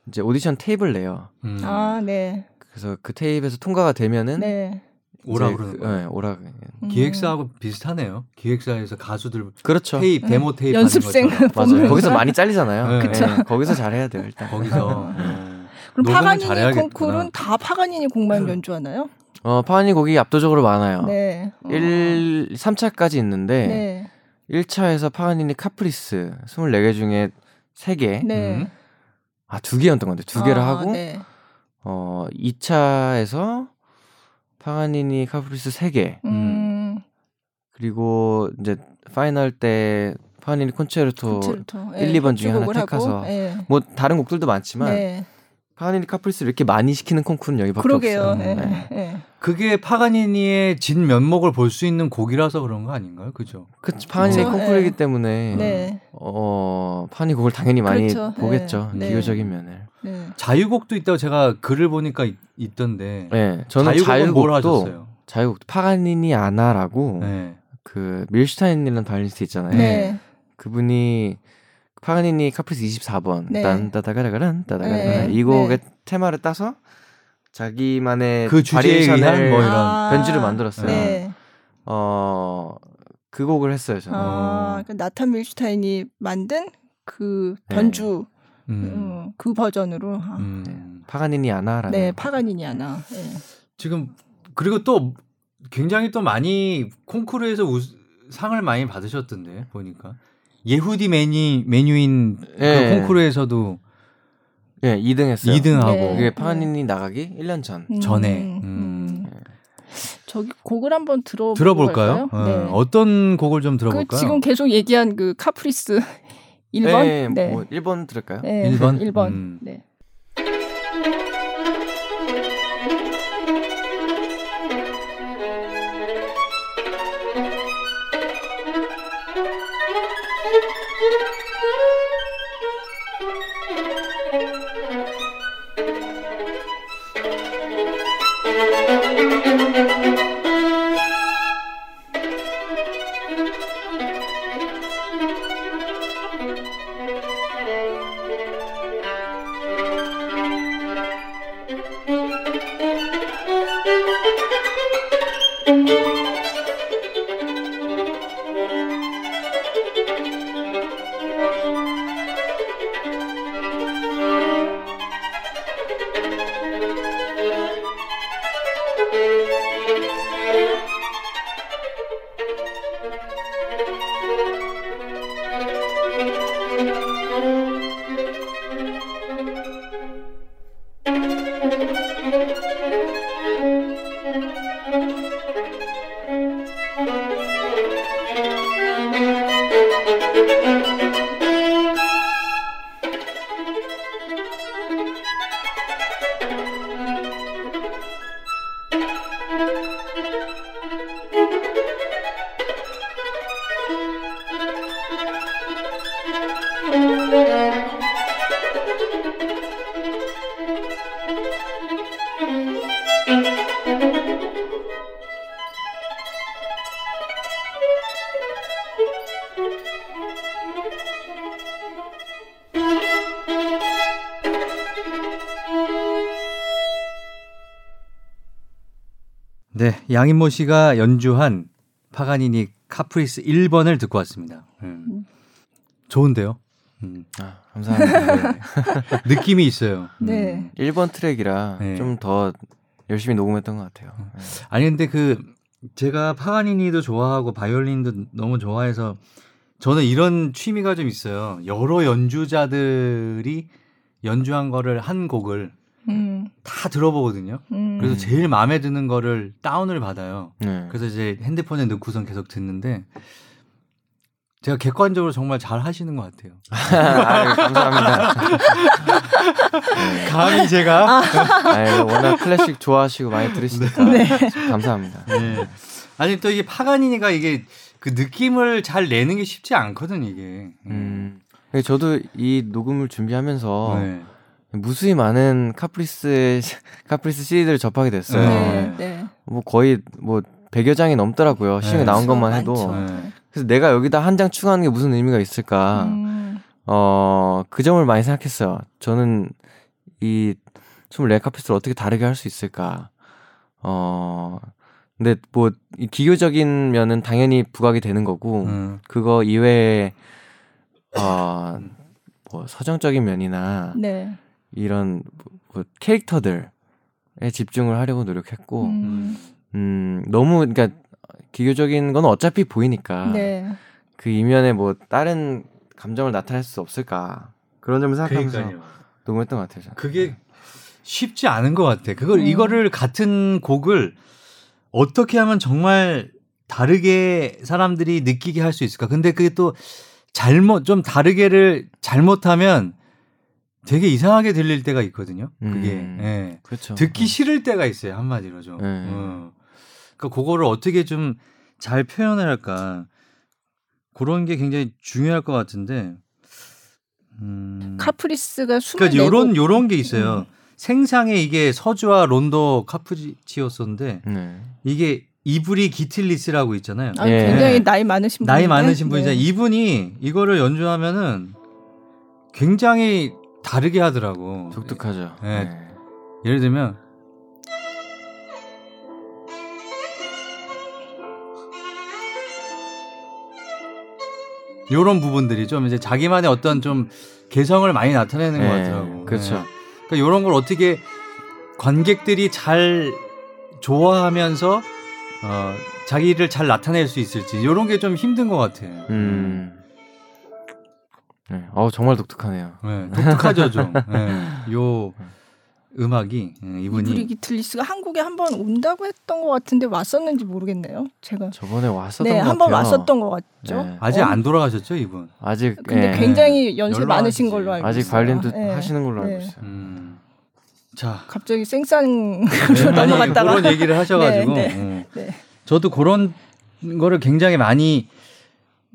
이제 오디션 테이블 내요. 음. 아, 네, 그래서 그 테이프에서 통과가 되면은 네. 오라 그러는 그- 거예요. 네, 오라. 음. 기획사하고 비슷하네요. 기획사에서 가수들 그렇죠. 테이프 음. 데모 테이프 연습생. 맞아요. 거기서. 많이 잘리잖아요. 네. 네, 그쵸. 거기서 잘해야 돼요 일단. 거기서 어. <laughs> 그럼 파가니니. 콩쿠르는 다 파가니니 곡만 연주하나요? 어 파가니니 곡이 압도적으로 많아요. 네. 어. 1, 3차까지 있는데 네. 1차에서 파가니니 카프리스 24개 중에 3개. 네. 음. 아, 두 개였던 건데 두 개를 아, 하고 네. 어 2차에서 파가니니 카프리스 3개. 음. 그리고 이제 final 때 파가니니 콘체르토 콘체르토. 1, 2번 중에 하나 택해서 네. 뭐 다른 곡들도 많지만 네. 파가니니 카프리스를 이렇게 많이 시키는 콩쿠르는 여기밖에 그러게요. 없어요. 네. 네. 네. 그게 파가니니의 진 면목을 볼 수 있는 곡이라서 그런 거 아닌가요? 그죠? 그 파가니니 그렇죠. 콩쿠르이기 네. 때문에 네. 어 파가니니 곡을 당연히 많이 그렇죠. 보겠죠. 네. 기교적인 면을. 네. 자유곡도 있다고 제가 글을 보니까 있, 있던데 네, 저는 자유곡은 뭘 자유곡도 하셨어요? 자유곡 파가니니아나라고 네. 그 밀슈타인이라는 바이올리니스트 있잖아요. 네. 그분이 파가니니 카프리스 24번 네. 딴따다가라가란 따다가라가란 네. 이 곡의 네. 테마를 따서 자기만의 그 주제에 의한 뭐 이런 아, 변주를 만들었어요. 네. 어그 곡을 했어요 저는. 아, 그 나탄 밀슈타인이 만든 그 네. 변주 음. 음, 그 버전으로 아, 음. 파가니니 아나라는 네 파가니니 아나 네. 지금 그리고 또 굉장히 또 많이 콩쿠르에서 우, 상을 많이 받으셨던데 보니까 예후디 메뉴 메뉴인 예. 그 콩쿠르에서도 예 2등 했어요. 2등하고 네. 그게 파가니니 나가기 1년 전. 음, 전에. 음. 음. 저기 곡을 한번 들어 들어볼까요? 네. 어, 어떤 곡을 좀그 들어볼까요? 지금 계속 얘기한 그 카프리스 <laughs> 1번 네, 네. 뭐 1번 들을까요? 네. 1번? 1번. 음. 네. 양인모 씨가 연주한 파가니니 카프리스 1번을 듣고 왔습니다. 음. 좋은데요? 음. 아, 감사합니다. 네. <laughs> 느낌이 있어요. 음. 네. 1번 트랙이라 네. 좀더 열심히 녹음했던 것 같아요. 네. 아니 근데 그 제가 파가니니도 좋아하고 바이올린도 너무 좋아해서 저는 이런 취미가 좀 있어요. 여러 연주자들이 연주한 거를 한 곡을 음. 다 들어보거든요. 음. 그래서 음. 제일 마음에 드는 거를 다운을 받아요. 네. 그래서 이제 핸드폰에 넣고선 계속 듣는데 제가 객관적으로 정말 잘 하시는 것 같아요. <laughs> 아유, 감사합니다. 네. <laughs> 감히 제가 아유, 워낙 클래식 좋아하시고 많이 들으시니까 네. 감사합니다. 네. 아니 또 이게 파가니니가 이게 그 느낌을 잘 내는 게 쉽지 않거든 이게. 음, 저도 이 녹음을 준비하면서 네. 무수히 많은 카프리스 카프리스 CD들을 접하게 됐어요. 네. 네. 뭐 거의 뭐 100여 장이 넘더라고요. 시중에 네. 나온 그렇죠. 것만 해도. 네. 그래서 내가 여기다 한 장 추가하는 게 무슨 의미가 있을까? 음. 어, 그 점을 많이 생각했어요. 저는 이 24 카프리스를 어떻게 다르게 할 수 있을까? 어, 근데 뭐이 기교적인 면은 당연히 부각이 되는 거고 음. 그거 이외에 어, 뭐 서정적인 면이나 네. 이런 뭐 캐릭터들에 집중을 하려고 노력했고 음, 음 너무 그러니까 기교적인 건 어차피 보이니까 네. 그 이면에 뭐 다른 감정을 나타낼 수 없을까 그런 점을 생각하면서 그러니까요. 녹음했던 것 같아요. 저는. 그게 쉽지 않은 것 같아. 그걸 음. 이거를 같은 곡을 어떻게 하면 정말 다르게 사람들이 느끼게 할 수 있을까? 근데 그게 또 잘못 좀 다르게를 잘못하면 되게 이상하게 들릴 때가 있거든요. 그게 음. 예. 그렇죠. 듣기 싫을 때가 있어요 한마디로 좀. 네. 어. 그러니까 그거를 어떻게 좀 잘 표현을 할까 그런 게 굉장히 중요할 것 같은데. 음. 카프리스가 그러니까 요런 내고 요런 게 있어요. 음. 생상에 이게 서주와 론도 카프치오소인데 네. 이게 이브리 기틀리스라고 있잖아요. 아, 예. 굉장히 나이 많으신 분 나이 많으신 분이잖아요. 이분이 이거를 연주하면은 굉장히 다르게 하더라고. 독특하죠. 네. 네. 예를 들면 요런 부분들이 좀 이제 자기만의 어떤 좀 개성을 많이 나타내는 것 네, 같더라고. 그렇죠. 네. 그러니까 요런 걸 어떻게 관객들이 잘 좋아하면서 어, 자기를 잘 나타낼 수 있을지 요런 게 좀 힘든 것 같아요. 음. 네. 어 정말 독특하네요. 네, 독특하죠 좀. <laughs> 네. 요 음악이 네, 이분이 이브리 기 틀리스가 한국에 한 번 온다고 했던 것 같은데 왔었는지 모르겠네요. 제가 저번에 왔었던 네, 것한 번. 왔었던 것 같죠. 네. 아직 어, 안 돌아가셨죠 이분? 아직 근데 예. 굉장히 연세. 많으신 걸로 알고 아직 있어요. 관련도 네. 하시는 걸로 알고 네. 있어요. 음. 자 갑자기 쌩싼 네, 넘어갔다가 그런 얘기를 하셔가지고 네, 어. 네. 저도 그런 거를 굉장히 많이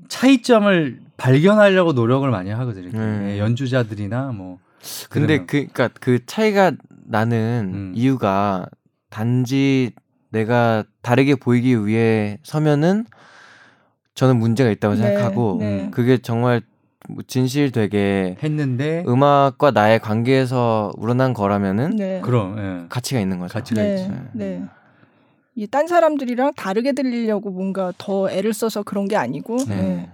차이점을 발견하려고 노력을 많이 하거든요. 이렇게. 음. 예, 연주자들이나 뭐. 근데. 그 그러니까 그 차이가 나는 음. 이유가 단지 내가 다르게 보이기 위해 서면은 저는 문제가 있다고 네, 생각하고 네. 그게 정말 뭐 진실되게 했는데 음악과 나의 관계에서 우러난 거라면은 네. 그럼 예. 가치가 있는 거죠. 가치가 네, 있지. 네. 이 딴 사람들이랑 다르게 들리려고 뭔가 더 애를 써서 그런 게 아니고 네.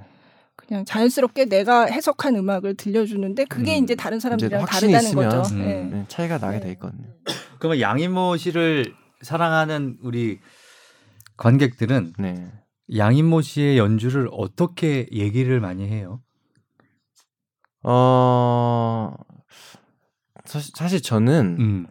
네. 그냥 자연스럽게 내가 해석한 음악을 들려주는데 그게 음. 이제 다른 사람들이랑 확신이 다르다는 있으면, 거죠. 음. 네. 네, 차이가 나게 네. 돼 있거든요. <coughs> 그러면 양인모 씨를 사랑하는 우리 관객들은 네. 양인모 씨의 연주를 어떻게 얘기를 많이 해요? 어 사실, 사실 저는 음.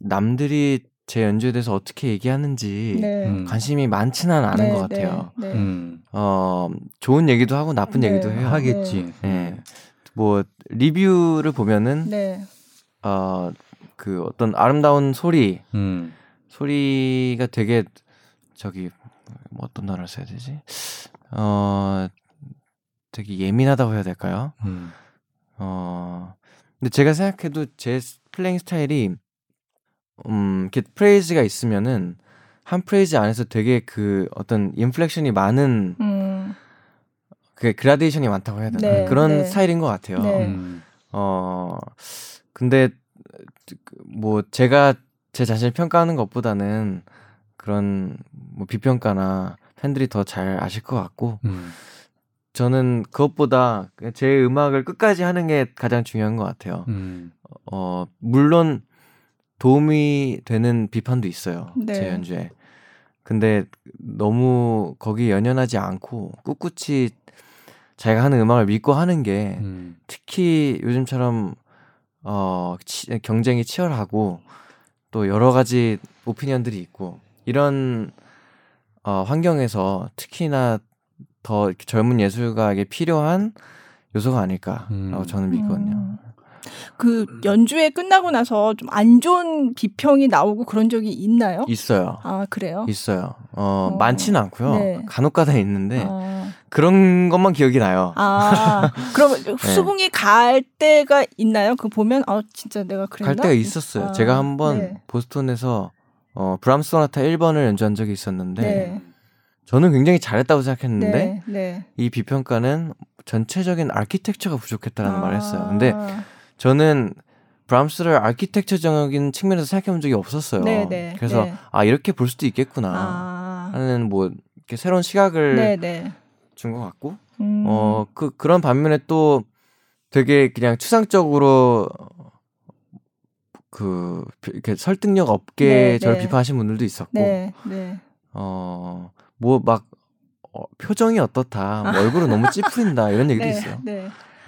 남들이 제 연주에 대해서 어떻게 얘기하는지 네. 음. 관심이 많지는 않은 네, 것 같아요. 네, 네. 음. 어 좋은 얘기도 하고 나쁜 네. 얘기도 해요. 하겠지. 예. 뭐 리뷰를 보면은 네. 어그 어떤 아름다운 소리 음. 소리가 되게 저기 뭐 어떤 단어를 써야 되지? 어 되게 예민하다고 해야 될까요? 음. 어 근데 제가 생각해도 제 스- playing 스타일이 음 이렇게 프레이즈가 있으면은 한 프레이즈 안에서 되게 그 어떤 inflection이 많은 음. 그 그라데이션이 많다고 해야 되나 네, 그런 네. 스타일인 것 같아요. 네. 음. 어 근데 뭐 제가 제 자신을 평가하는 것보다는 그런 뭐 비평가나 팬들이 더 잘 아실 것 같고 음. 저는 그것보다 제 음악을 끝까지 하는 게 가장 중요한 것 같아요. 음. 어 물론 도움이 되는 비판도 있어요 네. 제 연주에. 근데 너무 거기에 연연하지 않고 꿋꿋이 자기가 하는 음악을 믿고 하는 게 음. 특히 요즘처럼 어 치- 경쟁이 치열하고 또 여러 가지 오피니언들이 있고 이런 어 환경에서 특히나 더 젊은 예술가에게 필요한 요소가 아닐까라고 음. 저는 믿거든요. 음. 그 연주회 끝나고 나서 좀 안 좋은 비평이 나오고 그런 적이 있나요? 있어요. 아 그래요? 있어요. 어, 어. 많지는 않고요. 네. 간혹가다 있는데 아, 그런 것만 기억이 나요. 아 그럼 <laughs> 수긍이 갈 때가 있나요? 그 보면 아 진짜 내가 그랬나? 갈 때가 있었어요. 아, 제가 한번 네. 보스턴에서 어, 브람스 소나타 1번을 연주한 적이 있었는데 네. 저는 굉장히 잘했다고 생각했는데 네, 네. 이 비평가는 전체적인 아키텍처가 부족했다라는 아. 말을 했어요. 근데 저는 브람스를 아키텍처적인 측면에서 생각해 본 적이 없었어요. 네, 네, 그래서 네. 아 이렇게 볼 수도 있겠구나 아. 하는 뭐 이렇게 새로운 시각을 네, 네. 준것 같고 음. 어그 그런 반면에 또 되게 그냥 추상적으로 그 이렇게 설득력 없게 네, 저를 네. 비판하신 분들도 있었고 네, 네. 어뭐 막 어, 표정이 어떻다 뭐 얼굴은 너무 찌푸린다 이런 얘기도 네, 있어요.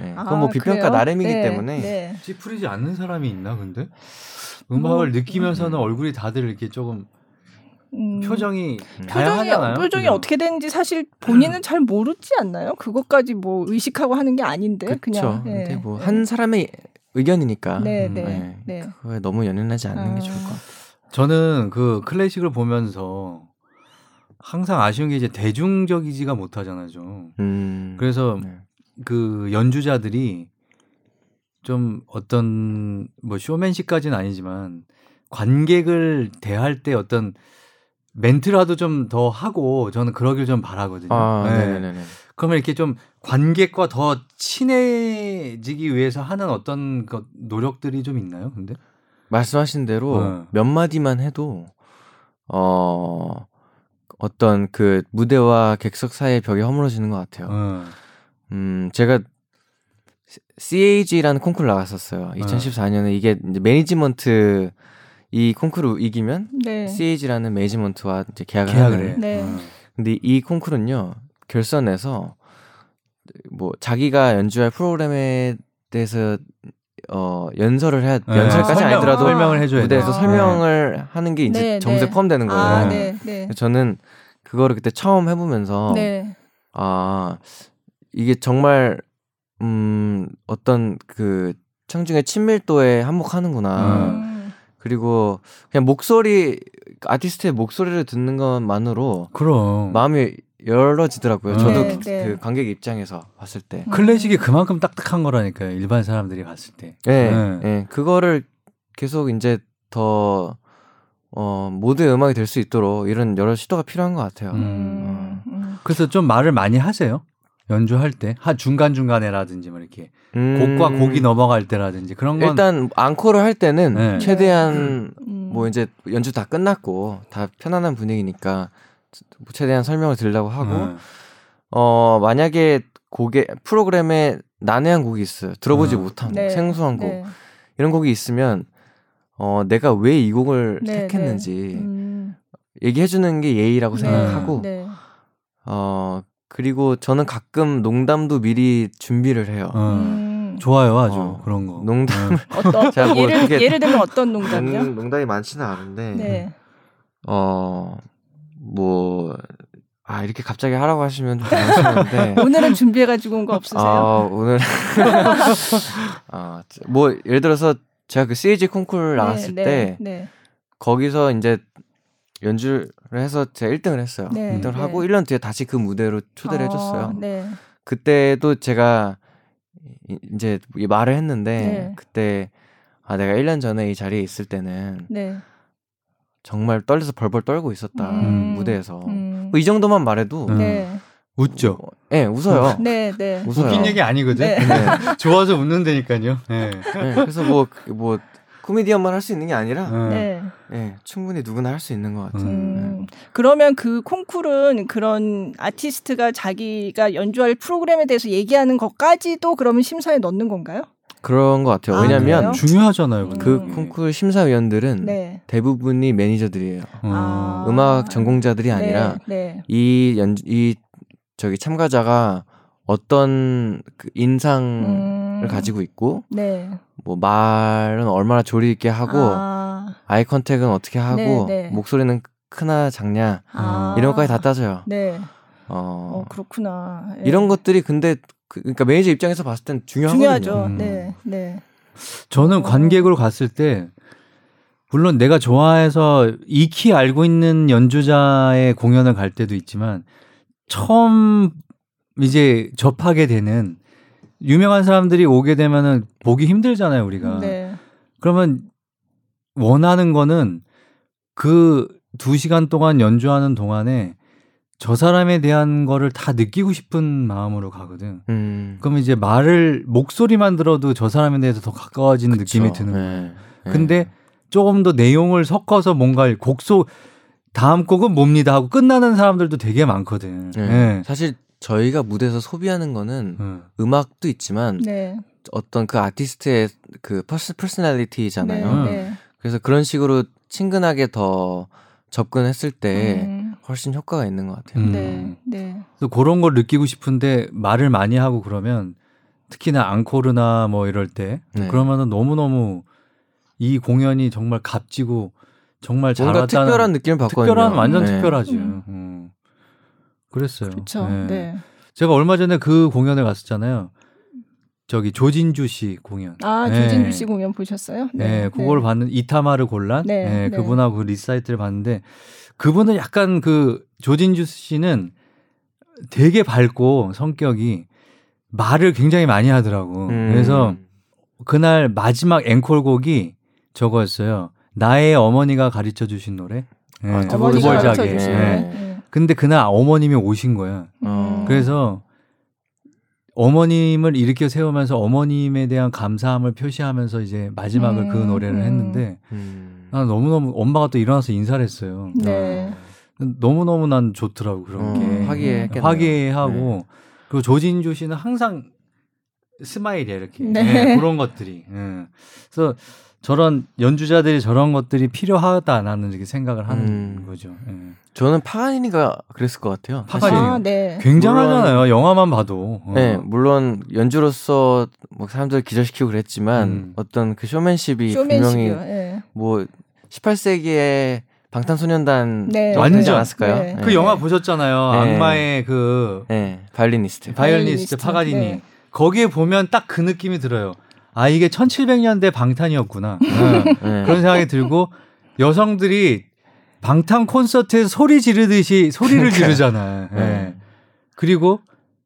네. 네, 아, 그건 뭐 비평가 그래요? 나름이기 네, 때문에 네. 찌푸리지 않는 사람이 있나 근데 음악을 뭐, 느끼면서는 얼굴이 다들 이렇게 조금 음. 표정이 음. 표정이 다양하잖아요. 표정이 그죠? 어떻게 되는지 사실 본인은 잘 모르지 않나요? 그것까지 뭐 의식하고 하는 게 아닌데 그렇죠. 그냥 네, 근데 뭐 네. 한 사람의 의견이니까 네, 음, 네, 네. 네. 그거에 너무 연연하지 않는 게 아. 좋을 것 같아요. 저는 그 클래식을 보면서 항상 아쉬운 게 이제 대중적이지가 못하잖아요. 좀. 음, 그래서 네. 그 연주자들이 좀 어떤 뭐 쇼맨십까지는 아니지만 관객을 대할 때 어떤 멘트라도 좀 더 하고 저는 그러길 좀 바라거든요. 아, 네. 네, 네, 네. 그러면 이렇게 좀 관객과 더 친해지기 위해서 하는 어떤 그 노력들이 좀 있나요? 근데 말씀하신 대로 네. 몇 마디만 해도 어 어떤 그 무대와 객석 사이의 벽이 허물어지는 것 같아요. 어. 음, 제가 CAG라는 콩쿠르 나갔었어요. 2014년에 이게 이제 매니지먼트 이 콩쿠르 이기면 네. CAG라는 매니지먼트와 이제 계약을 계약을 하는. 해. 네. 어. 근데 이 콩쿠르는요 결선에서 뭐 자기가 연주할 프로그램에 대해서 어 연설을 해야 네. 연설까지 설명, 아니더라도 설명을 해줘야 무대에서 돼요. 설명을 하는 게 이제 네, 점수에 네. 포함되는 거예요. 아, 네. 네, 네. 저는 그거를 그때 처음 해보면서 네. 아 이게 정말 음 어떤 그 청중의 친밀도에 한몫하는구나. 음. 그리고 그냥 목소리 아티스트의 목소리를 듣는 것만으로 그럼 마음이 열어지더라고요. 음. 저도 네, 그, 네. 그 관객 입장에서 봤을 때. 클래식이 그만큼 딱딱한 거라니까요. 일반 사람들이 갔을 때. 예, 네. 예. 그거를 계속 이제 더 어, 모두의 음악이 될 수 있도록 이런 여러 시도가 필요한 것 같아요. 음. 음. 음. 그래서 좀 말을 많이 하세요. 연주할 때, 한 중간 중간에라든지 뭐 이렇게 음, 곡과 곡이 넘어갈 때라든지 그런 건 일단 앙코를 할 때는 네. 최대한 음. 뭐 이제 연주 다 끝났고 다 편안한 분위기니까 최대한 설명을 드리려고 하고 네. 어 만약에 곡에 프로그램에 난해한 곡이 있어요. 들어보지 음. 못한 곡, 네. 생소한 곡 네. 이런 곡이 있으면 어 내가 왜 이 곡을 네, 택했는지 음. 얘기해 주는 게 예의라고 네. 생각하고 네. 어 그리고 저는 가끔 농담도 미리 준비를 해요. 어. 음. 좋아요, 아주 어, 그런 거. 농담을 어떤 <laughs> 제가 뭐 예를 예를 들면 어떤 농담이요? 농- 농담이 많지는 않은데 네. 어 뭐 아 이렇게 갑자기 하라고 하시면 좀 당황스러운데 <laughs> 오늘은 준비해 가지고 온 거 없으세요? 아 오늘 <laughs> 아 뭐 예를 들어서 제가 그 CAG 콩쿠르 나왔을 네, 때 네. 거기서 이제 연주를 해서 제가 1등을 했어요. 네, 1등을 네. 하고 1년 뒤에 다시 그 무대로 초대를 어, 해줬어요. 네. 그때도 제가 이- 이제 이 말을 했는데 네. 그때 아 내가 1년 전에 이 자리에 있을 때는 네. 정말 떨려서 벌벌 떨고 있었다 음. 무대에서 음. 뭐 이 정도만 말해도 음. 네. 웃죠. 예 웃어요. <laughs> 네, 네. 웃어요. 웃긴 얘기 아니거든. 네. 네. 좋아서 웃는다니까요. 네. 네, 그래서 뭐 뭐 코미디언만 할 수 있는 게 아니라 네. 네. 예, 충분히 누구나 할 수 있는 것 같아요. 음. 그러면 그 콩쿨은 그런 아티스트가 자기가 연주할 프로그램에 대해서 얘기하는 것까지도 그러면 심사에 넣는 건가요? 그런 것 같아요. 아, 왜냐하면? 중요하잖아요. 근데. 그 음. 콩쿠르 심사위원들은 네. 대부분이 매니저들이에요. 어. 아. 음악 전공자들이 아니라 네. 이 연 이 저기 참가자가 어떤 그 인상을 음. 가지고 있고 네. 뭐 말은 얼마나 조리 있게 하고 아. eye contact은 어떻게 하고 네, 네. 목소리는 크나 작냐 아. 이런 것까지 다 따져요. 네. 어, 어, 그렇구나. 예. 이런 것들이 근데 그, 그러니까 매니저 입장에서 봤을 땐 중요하거든요. 중요하죠. 음. 네. 네. 저는 어. 관객으로 갔을 때 물론 내가 좋아해서 익히 알고 있는 연주자의 공연을 갈 때도 있지만 처음 이제 접하게 되는 유명한 사람들이 오게 되면은 보기 힘들잖아요, 우리가. 네. 그러면 원하는 거는 그 두 시간 동안 연주하는 동안에 저 사람에 대한 거를 다 느끼고 싶은 마음으로 가거든. 음. 그럼 이제 말을 목소리만 들어도 저 사람에 대해서 더 가까워지는 느낌이 그쵸. 드는 거야. 네. 네. 근데 조금 더 내용을 섞어서 뭔가 곡속 다음 곡은 뭡니다 하고 끝나는 사람들도 되게 많거든. 네. 예. 사실 저희가 무대에서 소비하는 거는 어. 음악도 있지만 네. 어떤 그 아티스트의 그 pers, personality잖아요. 네. 네. 그래서 그런 식으로 친근하게 더 접근했을 때 음, 훨씬 효과가 있는 것 같아요. 음. 네. 네. 그래서 그런 걸 느끼고 싶은데 말을 많이 하고 그러면 특히나 앙코르나 뭐 이럴 때 네. 그러면은 너무 너무 이 공연이 정말 값지고 정말 뭔가 잘했다는 특별한 느낌을 받거든요. 특별한 완전 네. 특별하지. 음. 음. 그랬어요. 그렇죠. 네. 네. 제가 얼마 전에 그 공연에 갔었잖아요. 저기 조진주 씨 공연. 아 네. 조진주 씨 공연 보셨어요? 네, 그걸 봤는 이타마르 골란. 네, 네, 네. 그분하고 그 리사이틀을 봤는데 그분은 약간 그 조진주 씨는 되게 밝고 성격이 말을 굉장히 많이 하더라고. 음. 그래서 그날 마지막 앵콜곡이 저거였어요. 나의 어머니가 가르쳐 주신 노래. 네, 아, 어머니가. 가르쳐. 주신 네. 네. 근데 그날 어머님이 오신 거야. 어. 그래서 어머님을 일으켜 세우면서 어머님에 대한 감사함을 표시하면서 이제 마지막을 그 음, 노래를 음. 했는데 음. 난 너무너무 엄마가 또 일어나서 인사를 했어요. 네. 너무너무 난 좋더라고 그런 어, 게. 화기애애했겠네요. 화기애애하고 그리고 조진주 씨는 항상 스마일이야 이렇게. 네. 네, 그런 것들이. 예. 그래서 저런 연주자들이 저런 것들이 필요하다 나는 이렇게 생각을 하는 음. 거죠. 예. 저는 파가니니가 그랬을 것 같아요. 파가니니. 아, 네. 굉장하잖아요. 영화만 봐도. 어. 네, 물론 연주로서 뭐 사람들 기절시키고 그랬지만 음. 어떤 그 쇼맨십이 쇼맨십이요. 분명히 예. 뭐 18세기의 방탄소년단 네. 완전. 않았을까요? 네. 그 영화 보셨잖아요. 네. 악마의 그 네, 바이올리니스트. 바이올리니스트 바이올리니스트. 파가니니. 네. 거기에 보면 딱 그 느낌이 들어요. 아 이게 1700년대 방탄이었구나. <laughs> 네. 네. 그런 생각이 들고 여성들이 방탄 콘서트에서 소리 지르듯이 소리를 지르잖아요. 예. 네. 그리고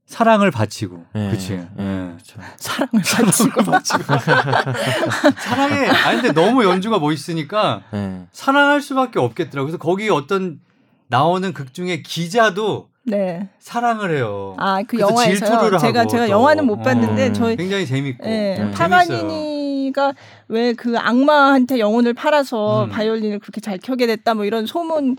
사랑을 바치고. 네. 그치. 네. 예. 그렇죠. 사랑을 바치고 <laughs> 사랑해. 아니 근데 너무 연주가 멋있으니까 네. 사랑할 수밖에 없겠더라고요. 그래서 거기 어떤 나오는 극 중에 기자도 네. 사랑을 해요. 아 그 영화에서요. 질투를 제가 하고 제가 또. 영화는 못 봤는데 어. 저희 굉장히 재밌고. 예, 네. 재밌어요. 파가니니가 왜 그 악마한테 영혼을 팔아서 음. 바이올린을 그렇게 잘 켜게 됐다 뭐 이런 소문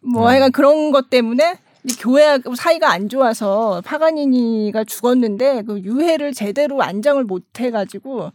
뭐 음. 하여간 그런 것 때문에 이 교회하고 사이가 안 좋아서 파가니니가 죽었는데 그 유해를 제대로 안장을 못 해가지고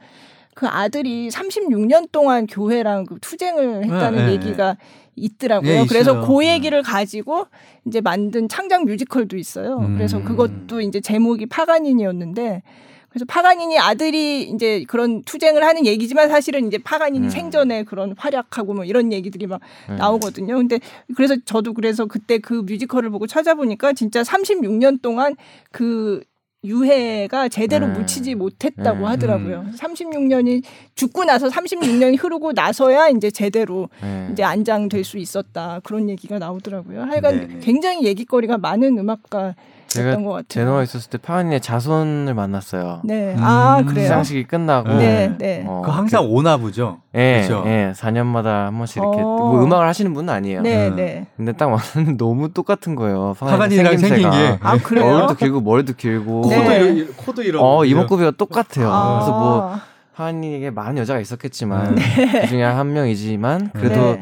그 아들이 36년 동안 교회랑 그 투쟁을 했다는 네, 네, 얘기가 있더라고요. 네, 그래서. 그 네. 얘기를 가지고 이제 만든 창작 뮤지컬도 있어요. 음. 그래서 그것도 이제 제목이 파가니니였는데 그래서 파가니니 아들이 이제 그런 투쟁을 하는 얘기지만 사실은 이제 파가니니 음. 생전에 그런 활약하고 뭐 이런 얘기들이 막 네. 나오거든요. 근데 그래서 저도 그래서 그때 그 뮤지컬을 보고 찾아보니까 진짜 36년 동안 그 유해가 제대로 네. 묻히지 못했다고 네. 하더라고요. 36년이 죽고 나서 36년이 흐르고 나서야 이제 제대로 네. 이제 안장될 수 있었다 그런 얘기가 나오더라고요. 하여간 네네. 굉장히 얘기거리가 많은 음악가였던 제가 것 같아요. 제노가 있었을 때 파가니의 자손을 만났어요. 네, 음. 아 그래요. 시상식이 끝나고 네, 네. 어, 그 항상 오나 보죠. 예, 그쵸? 예, 4년마다 한 번씩 이렇게 어. 뭐 음악을 하시는 분은 아니에요. 네, 음. 네. 근데 딱 왔는데 <laughs> 너무 똑같은 거예요. 파가니랑 생긴 게. 아 그래요? 얼굴도 길고 머리도 길고 네. 코도 이러, 코도 이러. 어 이목구비가 똑같아요. 아. 그래서 뭐 파가니에게 많은 여자가 있었겠지만 그 중에 한 명이지만 그래도 네.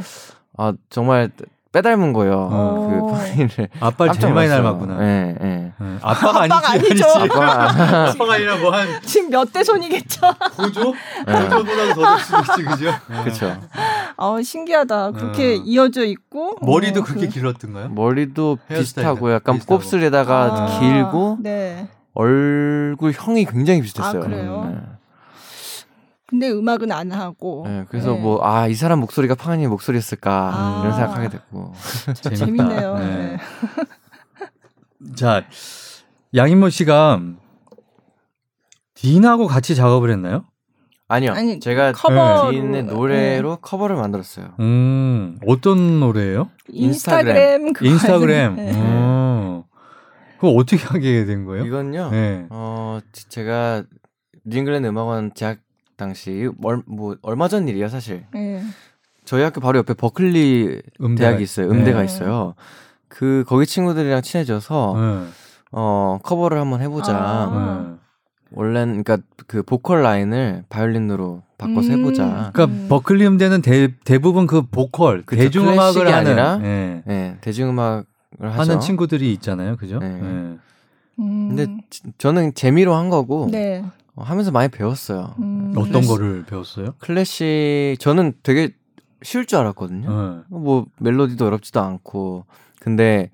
아 정말 빼닮은 거예요. 어. 그 파가니를 아빠를 제일 많이. 닮았구나. 예, 예. 예. 아빠가 아빠가 아니지. 아니죠. 아니지. <laughs> 아빠가 아빠가 아니라 뭐한 지금 몇 대 손이겠죠? 고조? 네. <laughs> 고조보다도 더 있지, 그죠? <laughs> 그렇죠. 어 신기하다. 그렇게 어. 이어져 있고 머리도 어, 그렇게 그- 길었던가요? 머리도 비슷하고 약간 비슷하고. 곱슬에다가 아, 길고 네. 얼굴형이 굉장히 비슷했어요. 아, 그래요? 네. 근데 음악은 안 하고. 네, 그래서 네. 뭐 아 이 사람 목소리가 파가니 목소리였을까 아. 이런 생각하게 됐고. <laughs> 재밌네요. 네. 네. <laughs> 자, 양인모 씨가 딘하고 같이 작업을 했나요? 아니요 아니, 제가 커버로 디인의 노래로 커버를 만들었어요. 음, 어떤 노래예요? 인스타그램 인스타그램. 네. 어. 그거 어떻게 하게 된 거예요? 이건요. 네. 어 지- 제가 뉴잉글랜드 음악원 재학 당시 얼, 뭐 얼마 전 일이에요 사실. 네. 저희 학교 바로 옆에 버클리 음대가 대학이 있어요. 음대가 네. 있어요. 그 거기 친구들이랑 친해져서 네. 어 커버를 한번 해보자. 아. 네. 원래는 그러니까 그 보컬 라인을 바이올린으로 바꿔서 음. 해보자. 그러니까 음. 버클리 음대는 대, 대부분 그 보컬 그쵸, 대중음악을 하는 아니라 예, 네, 대중음악을 하죠. 하는 친구들이 있잖아요, 그죠? 네. 예. 음. 근데 지- 저는 재미로 한 거고 네. 어, 하면서 많이 배웠어요. 음. 어떤 클래식- 거를 배웠어요? 클래식 저는 되게 쉬울 줄 알았거든요. 예. 뭐 멜로디도 어렵지도 않고 근데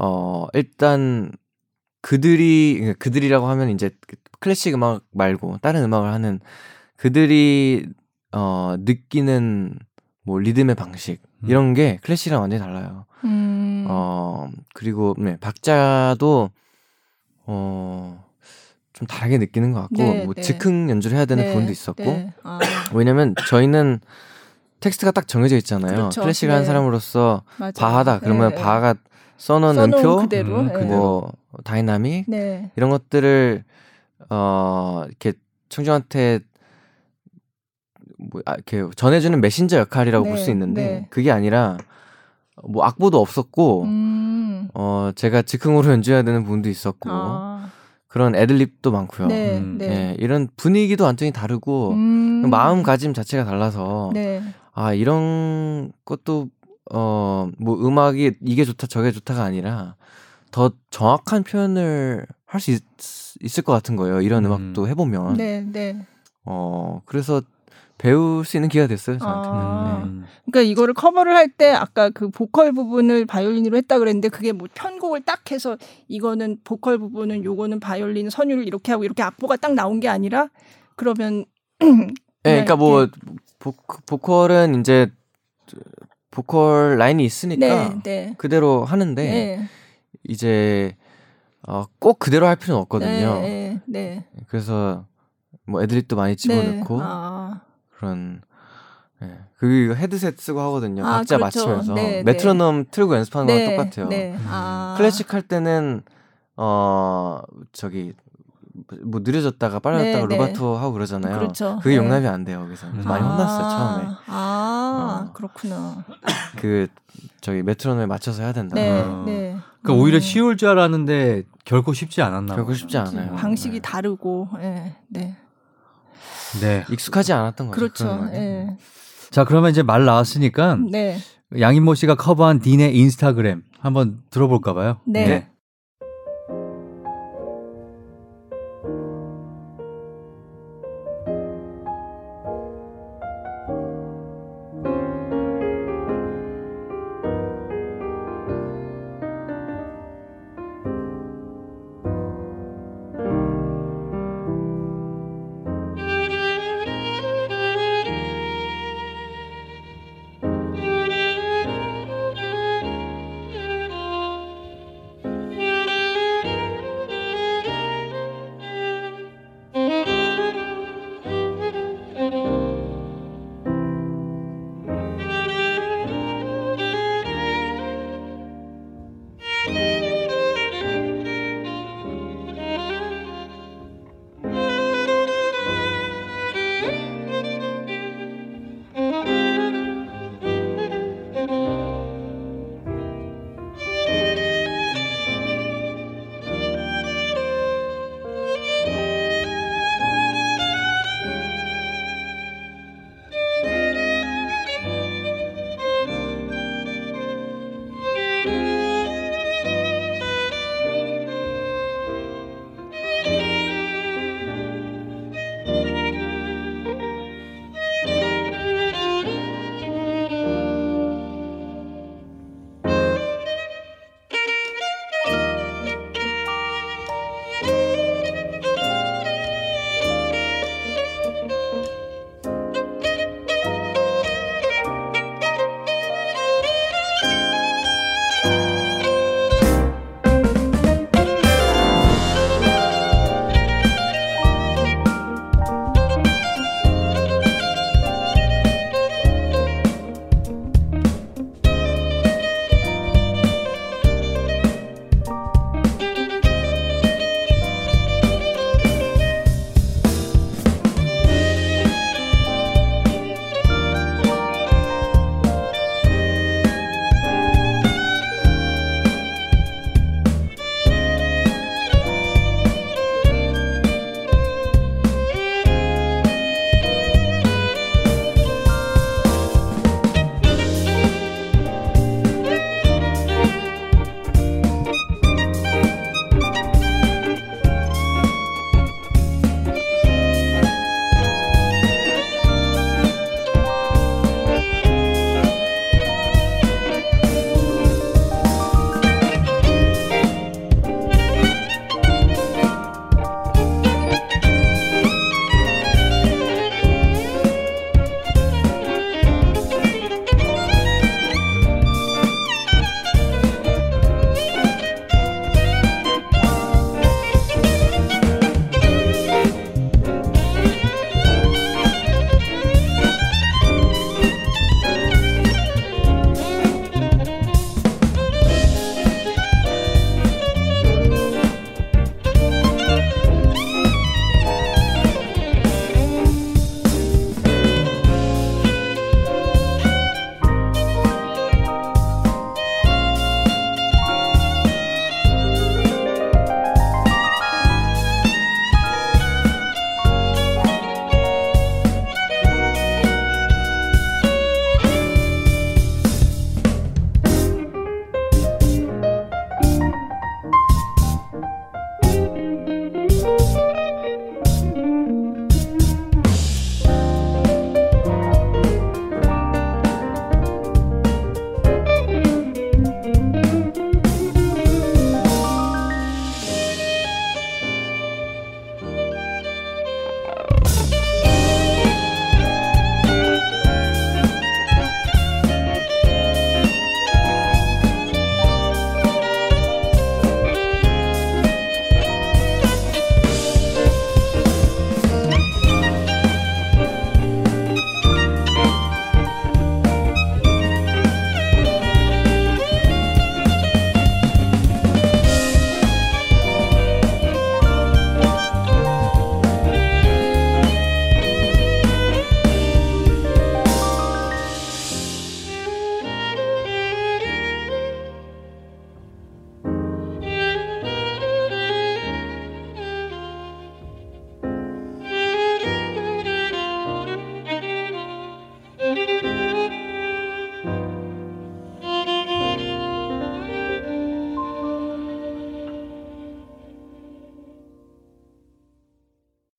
어 일단 그들이 그러니까 그들이라고 하면 이제 그 클래식 음악 말고 다른 음악을 하는 그들이 어 느끼는 뭐 리듬의 방식 음. 이런 게 클래식이랑 완전히 달라요. 음. 어 그리고 네 박자도 어 좀 다르게 느끼는 것 같고 네, 뭐 네. 즉흥 연주를 해야 되는 네, 부분도 있었고 네. 아, 왜냐면 저희는 텍스트가 딱 정해져 있잖아요. 그렇죠. 클래식을 한 네. 사람으로서 맞아요. 바하다 그러면 네. 바하가 써놓은 음표 그대로. 음. 뭐 다이나믹 네. 이런 것들을 어 이렇게 청중한테 뭐 아, 이렇게 전해주는 메신저 역할이라고 볼수 네, 있는데 네. 그게 아니라 뭐 악보도 없었고 음. 어 제가 즉흥으로 연주해야 되는 부분도 있었고 아. 그런 애들립도 많고요. 네. 음, 네. 예, 이런 분위기도 완전히 다르고 음. 마음가짐 자체가 달라서 네. 아 이런 것도 어 뭐 음악이 이게 좋다 저게 좋다가 아니라 더 정확한 표현을 할 수 있을 것 같은 거예요. 이런 음. 음. 악도 해보면 네. 네. 어 그래서 배울 수 있는 기회가 됐어요 저한테는. 아. 네. 음. 그러니까 이거를 커버를 할 때 아까 그 보컬 부분을 바이올린으로 했다 그랬는데 그게 뭐 편곡을 딱 해서 이거는 보컬 부분은 요거는 바이올린 선율을 이렇게 하고 이렇게 악보가 딱 나온 게 아니라 그러면 <clears throat> 네, 그러니까 뭐 보, 보컬은 이제 보컬 라인이 있으니까 네, 네. 그대로 하는데 네. 이제 어, 꼭 그대로 할 필요는 없거든요. 네, 네. 그래서 뭐 애드립도 많이 집어넣고 네. 아, 그런 예. 그 헤드셋 쓰고 하거든요. 아, 박자 그렇죠. 맞추면서 네, 메트로놈 틀고 연습하는 네, 거랑 똑같아요. 네. 음. 아. 클래식 할 때는 어 저기 뭐 느려졌다가 빨라졌다가 네, 네. 루바토 하고 그러잖아요. 그렇죠. 그게 네. 용납이 안 돼요. 그래서 음. 많이 혼났어요 처음에. 아, 어. 그렇구나. 그 저기 메트로놈에 맞춰서 해야 된다. 네, 아. 네. 그러니까 오히려 음. 쉬울 줄 알았는데 결코 쉽지 않았나 결코. 쉽지 않아요. 방식이 네. 다르고, 예, 네. 네. 익숙하지 않았던 거죠. 그렇죠. 예. 자, 그러면 이제 말 나왔으니까 네. 양인모 씨가 커버한 딘의 인스타그램 한번 들어볼까 봐요. 네.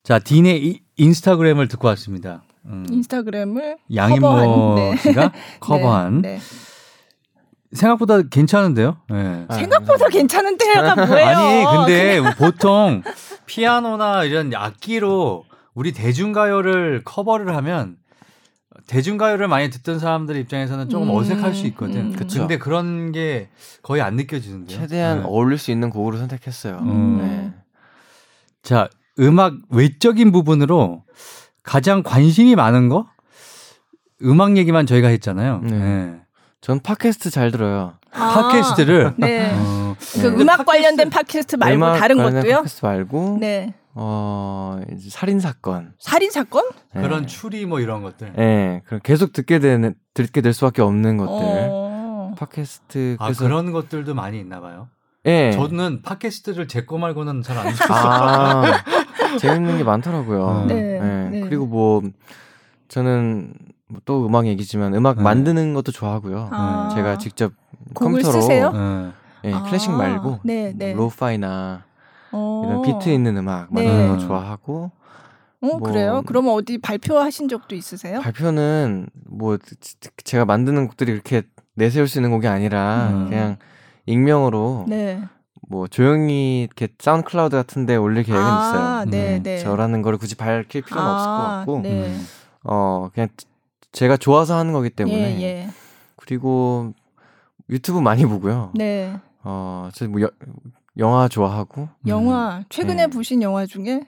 자, 딘의 이- 인스타그램을 듣고 왔습니다. 음. 인스타그램을 양인모 커버한, 네. 씨가 <laughs> 커버한 네, 네. 생각보다 괜찮은데요. 네. 아, 생각보다 괜찮은데요가 뭐예요? 아니 근데 보통 <laughs> 피아노나 이런 악기로 우리 대중가요를 커버를 하면 대중가요를 많이 듣던 사람들 입장에서는 조금 음, 어색할 수 있거든. 음. 그쵸. 근데 그런 게 거의 안 느껴지는데요. 최대한 네. 어울릴 수 있는 곡으로 선택했어요. 음. 네. 자, 음악 외적인 부분으로 가장 관심이 많은 거? 음악 얘기만 저희가 했잖아요. 네. 네. 전 팟캐스트 잘 들어요. 아, 팟캐스트를 네. 어, 그 네. 음악 관련된 팟캐스트 말고 음악 다른 관련된 것도요? 팟캐스트 말고 네. 어 이제 살인 사건 살인 사건? 네. 그런 추리 뭐 이런 것들. 네, 그럼 계속 듣게 되는 듣게 될 수밖에 없는 것들 어. 팟캐스트 아 그래서 그런 것들도 많이 있나 봐요. 예. 저는 팟캐스트를 제 거 말고는 잘안 듣어요. 아 재밌는 게 많더라고요. 음. 네, 예. 네. 그리고 뭐 저는 뭐또 음악 얘기지만 음악 네. 만드는 것도 좋아하고요. 아. 제가 직접 컴퓨터로 쓰세요? 네. 예, 아, 클래식 말고 네, 네. lo-fi나 어. 이런 비트 있는 음악 네. 만드는 거 음. 좋아하고 어, 뭐- 그래요? 그러면 어디 발표하신 적도 있으세요? 발표는 뭐 지- 제가 만드는 곡들이 그렇게 내세울 수 있는 곡이 아니라 음. 그냥 익명으로 네. 뭐 조용히 이렇게 사운드클라우드 같은데 올릴 계획은 아, 있어요. 네, 음, 네. 저라는 거를 굳이 밝힐 필요는 없을 것 같고 네. 음. 어 그냥 제가 좋아서 하는 거기 때문에 예, 예. 그리고 유튜브 많이 보고요. 네. 어저뭐 영화 좋아하고 영화 최근에 네. 보신 영화 중에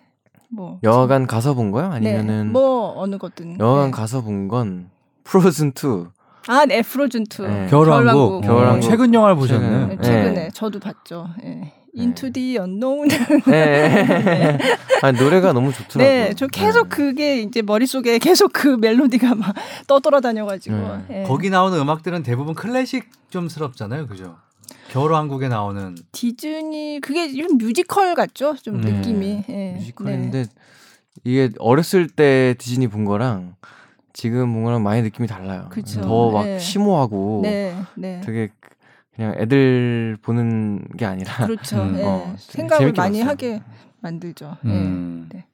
뭐 영화관 가서 본 거요? 아니면은 네. 뭐 어느 것든 영화관 네. 가서 본 건 Frozen 2. 아, 네, Frozen 2. 네. 겨울왕국. 겨울왕국. 어, 최근 영화를 보셨네요. 최근. 네, 네. 최근에 저도 봤죠. 예. Into the Unknown. 네. <laughs> 아니, 노래가 너무 좋더라고요. 네, 저 계속 네. 그게 이제 머릿속에 계속 그 멜로디가 막 떠돌아다녀 가지고. 네. 예. 거기 나오는 음악들은 대부분 클래식 좀스럽잖아요, 그죠? 겨울왕국에 나오는 디즈니 그게 좀 뮤지컬 같죠? 좀 네. 느낌이. 예. 뮤지컬인데 이게 어렸을 때 디즈니 본 거랑 지금 본 거랑 많이 느낌이 달라요. 그쵸. 더막 네. 심오하고 네. 네. 네. 되게 그냥 애들 보는 게 아니라 <laughs> 그렇죠. 음. 예. 어, 생각을 재밌게 많이 봤어요. 하게 만들죠. 음. 예.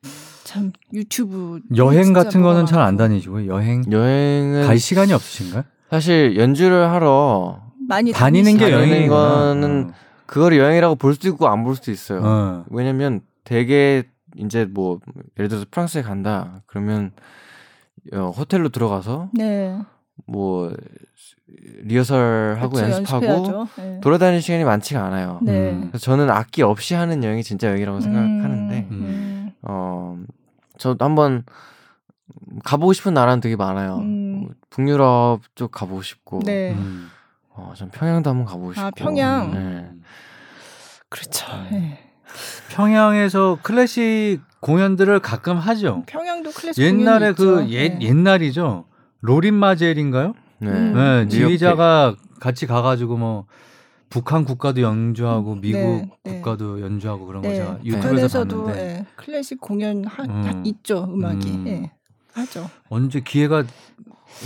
참 유튜브 여행 같은 거는 잘 안 다니시고요. 여행 여행은 갈 시간이 없으신가요? 사실 연주를 하러 많이 다니는 게 여행인 거는 그걸 여행이라고 볼 수도 있고 안 볼 수도 있어요. 어. 왜냐면 되게 이제 뭐 예를 들어서 프랑스에 간다 그러면 어, 호텔로 들어가서 네. 뭐 리허설 하고 그렇죠. 연습하고. 예. 돌아다니는 시간이 많지가 않아요. 네. 음. 그래서 저는 악기 없이 하는 여행이 진짜 여행이라고 생각하는데 음, 음. 어 저도 한번 가보고 싶은 나라는 되게 많아요. 음. 뭐 북유럽 쪽 가보고 싶고 네. 음. 어, 전 평양도 한번 가보고 싶고 아, 평양. 네. 그렇죠. 네. 예. 평양에서 클래식 공연들을 가끔 하죠. 평양도 클래식 옛날에 공연이 그 있죠. 옛, 예. 옛날이죠. 로린 마젤인가요? 네. 음. 네, 지휘자가 같이 가가지고 뭐 북한 국가도 연주하고 미국 네, 네. 국가도 연주하고 그런 거 네. 제가 유튜브에서 봤는데 예, 클래식 공연 하, 음. 하- 있죠 음악이 음. 예. 하죠. 언제 기회가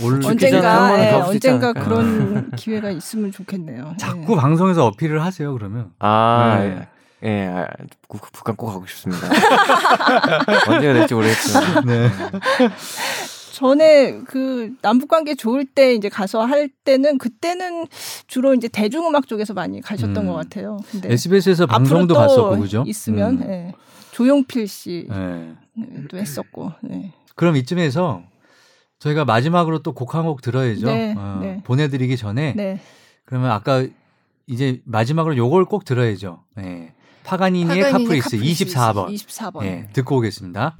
올 언젠가 예, 언젠가? 그런 기회가 있으면 좋겠네요. 예. 자꾸 방송에서 어필을 하세요 그러면. 아, 네. 예, 예, 아, 국- 북한 꼭 가고 싶습니다. <laughs> 언제가 될지 모르겠지만. <laughs> 네. 전에 그 남북 관계 좋을 때 이제 가서 할 때는 그때는 주로 이제 대중음악 쪽에서 많이 가셨던 음. 것 같아요. 근데 SBS에서 방송도 또 봤었고 그죠? 있으면 음. 예. 조용필 씨도 네. 했었고. 네. 그럼 이쯤에서 저희가 마지막으로 또 곡 한 곡 들어야죠. 네, 어, 네. 보내드리기 전에 네. 그러면 아까 이제 마지막으로 요걸 꼭 들어야죠. 네. 파가니니의 파가니니 카프리스 24번. 24번. 예, 듣고 오겠습니다.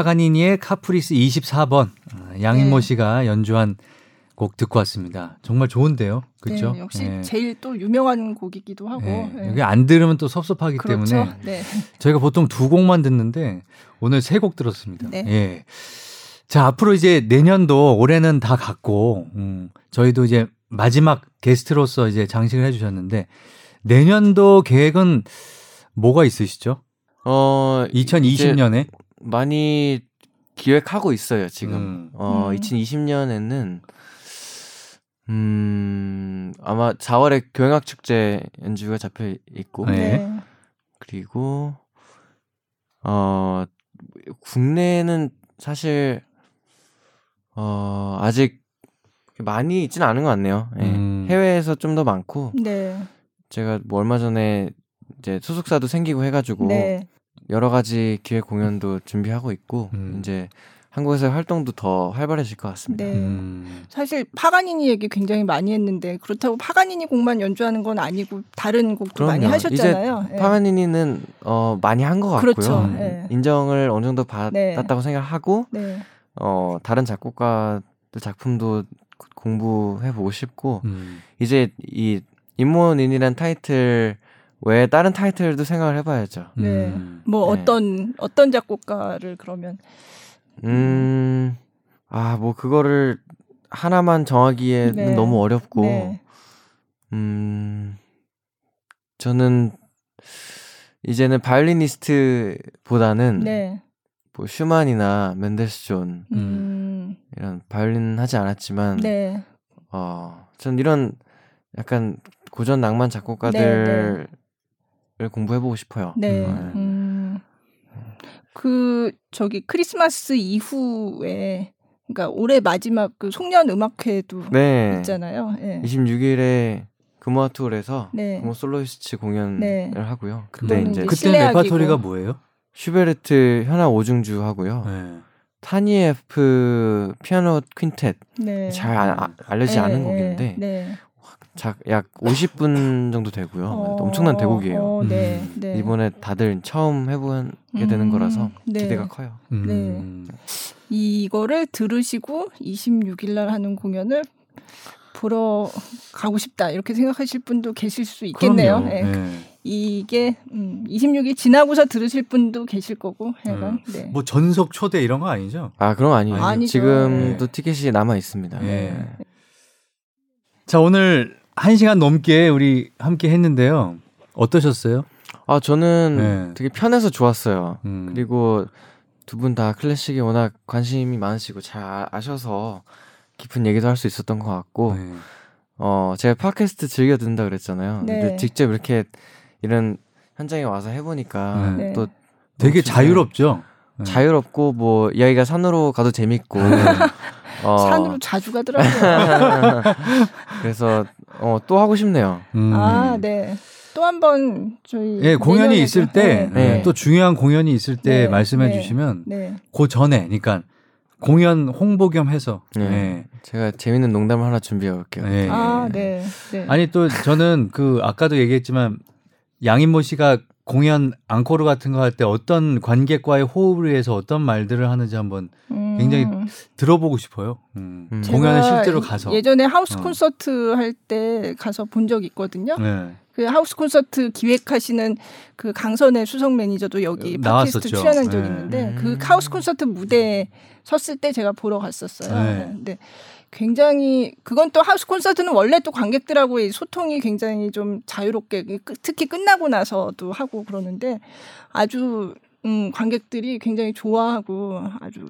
파가니니의 카프리스 24번 아, 양인모 네. 씨가 연주한 곡 듣고 왔습니다. 정말 좋은데요, 그렇죠? 네, 역시 제일 또 유명한 곡이기도 하고. 네, 네. 이게 안 들으면 또 섭섭하기 그렇죠. 때문에 네. 저희가 보통 두 곡만 듣는데 오늘 세 곡 들었습니다. 네. 예. 자 앞으로 이제 내년도 올해는 다 갔고 음, 저희도 이제 마지막 게스트로서 이제 장식을 해주셨는데 내년도 계획은 뭐가 있으시죠? 어, 이제 2020년에 많이 기획하고 있어요, 지금. 음. 어, 음. 2020년에는 음, 아마 4월에 교향악 축제 연주가 잡혀 있고 네. 네. 그리고 어, 국내는 사실 어, 아직 많이 있지는 않은 것 같네요. 예. 음. 해외에서 좀 더 많고 네. 제가 뭐 얼마 전에 이제 소속사도 생기고 해가지고 네. 여러 가지 기획 공연도 준비하고 있고 음. 이제 한국에서의 활동도 더 활발해질 것 같습니다. 네. 음. 사실 파가니니 얘기 굉장히 많이 했는데 그렇다고 파가니니 곡만 연주하는 건 아니고 다른 곡도 많이 그럼요. 하셨잖아요. 예. 파가니니는 어, 많이 한 것 같고요. 그렇죠. 음. 예. 인정을 어느 정도 네. 받았다고 생각하고 네. 어, 다른 작곡가들 작품도 공부해 보고 싶고 음. 이제 이 인모니니란 타이틀 외에 다른 타이틀도 생각을 해봐야죠. 네. 음. 뭐 네. 어떤 어떤 작곡가를 그러면 음, 아, 뭐 그거를 하나만 정하기에는 네. 너무 어렵고, 네. 음, 저는 이제는 바이올리니스트보다는 네. 뭐 슈만이나 멘델스존 음. 이런 바이올린 하지 않았지만, 네. 어, 전 이런 약간 고전 낭만 작곡가들을 공부해보고 싶어요. 네. 네. 음. 그 저기 크리스마스 이후에 그러니까 올해 마지막 그 송년 음악회도 네. 있잖아요. 예. 26일에 금호아트홀에서 네. 금호 soloist 공연을 네. 하고요. 그때 그거는 이제 그때. 레파토리가 뭐예요? 슈베르트 현악 오중주 하고요. 네. 타네예프 피아노 퀸텟 네. 잘 아- 아- 알려지지 네, 않은 곡인데 네. 자, 약 50분 정도 되고요. 어, 엄청난 대곡이에요. 어, 네. 음. 네. 이번에 다들 처음 해보게 되는 음, 거라서 네. 기대가 커요. 음. 이거를 들으시고 26일 날 하는 공연을 보러 가고 싶다 이렇게 생각하실 분도 계실 수 있겠네요. 예. 네. 이게 음, 26일 지나고서 들으실 분도 계실 거고 약간 네. 뭐 전속 초대 이런 거 아니죠? 아 그럼 아니에요. 아니죠. 지금도 네. 티켓이 남아 있습니다. 네. 네. 자 오늘 한 시간 넘게 우리 함께 했는데요. 어떠셨어요? 아 저는 네. 되게 편해서 좋았어요. 음. 그리고 두 분 다 클래식에 워낙 관심이 많으시고 잘 아- 아셔서 깊은 얘기도 할 수 있었던 것 같고 네. 어 제가 팟캐스트 즐겨 듣는다 그랬잖아요. 네. 근데 직접 이렇게 이런 현장에 와서 해보니까 네. 또 되게. 자유롭죠. 네. 자유롭고 뭐 이야기가 산으로 가도 재밌고 어, 산으로 자주 가더라고요. <laughs> 그래서 어, 또 하고 싶네요. 음. 아, 네. 또 한 번 저희 예, 공연이 있을 때, 네. 예, 또 중요한 공연이 있을 때 네, 말씀해 네. 주시면 네. 그 전에, 그러니까 공연 홍보 겸 해서. 네. 예. 제가 재밌는 농담을 하나 준비해 올게요. 예. 아, 네. 네. 아니 또 저는 그 아까도 얘기했지만 양인모 씨가 공연 앙코르 같은 거 할 때 어떤 관객과의 호흡을 위해서 어떤 말들을 하는지 한번 음. 굉장히 들어보고 싶어요. 음. 음. 공연을 실제로 가서. 예전에 하우스 어. 콘서트 할 때 가서 본 적 있거든요. 네. 그 하우스 콘서트 기획하시는 그 강선애 수석 매니저도 여기 어, 팟캐스트 나왔었죠. 출연한 네. 있는데 음. 그 하우스 콘서트 무대에 섰을 때 제가 보러 갔었어요. 네. 근데 굉장히 그건 또 하우스 콘서트는 원래 또 관객들하고의 소통이 굉장히 좀 자유롭게 끝- 특히 끝나고 나서도 하고 그러는데 아주 음 관객들이 굉장히 좋아하고 아주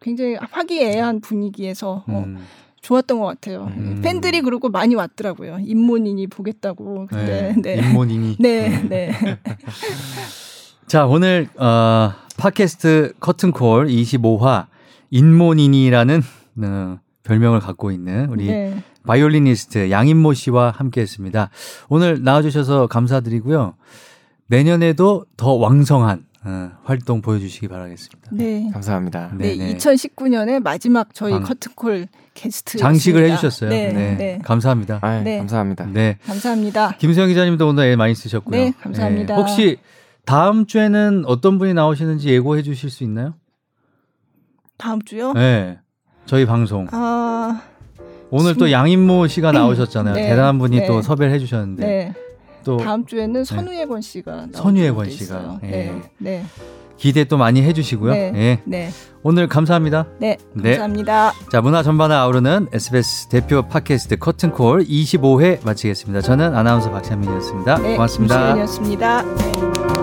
굉장히 화기애애한 분위기에서 어, 음. 좋았던 것 같아요. 음. 팬들이 그리고 많이 왔더라고요. 임모인이 보겠다고 그때. <laughs> 네. 네. 인몬이니. 네, 네. 자, 오늘 어, 팟캐스트 커튼콜 25화 인모니니라는 어, 별명을 갖고 있는 우리 네. 바이올리니스트 양인모 씨와 함께했습니다. 오늘 나와주셔서 감사드리고요. 내년에도 더 왕성한 어, 활동 보여주시기 바라겠습니다. 네. 감사합니다. 네, 네네. 2019년에 마지막 저희 방- 커튼콜 게스트 장식을 해주셨어요. 네, 네, 네. 감사합니다. 아, 네. 감사합니다. 네, 감사합니다. 김수영 기자님도 오늘 애 많이 쓰셨고요. 네, 감사합니다. 혹시 다음 주에는 어떤 분이 나오시는지 예고해 주실 수 있나요? 다음 주요? 네. 저희 방송. 아, 오늘 또 진- 양인모 씨가 나오셨잖아요. 네, 대단한 분이 네. 또 섭외를 해주셨는데 네. 또 다음 주에는 선우예권 씨가 선우예권 씨가. 예. 네. 네. 기대 또 많이 해주시고요. 네. 예. 네. 오늘 감사합니다. 네. 네. 감사합니다. 자, 문화 전반을 아우르는 SBS 대표 팟캐스트 커튼콜 25회 마치겠습니다. 저는 아나운서 박찬민이었습니다. 네. 고맙습니다. 김수현이었습니다.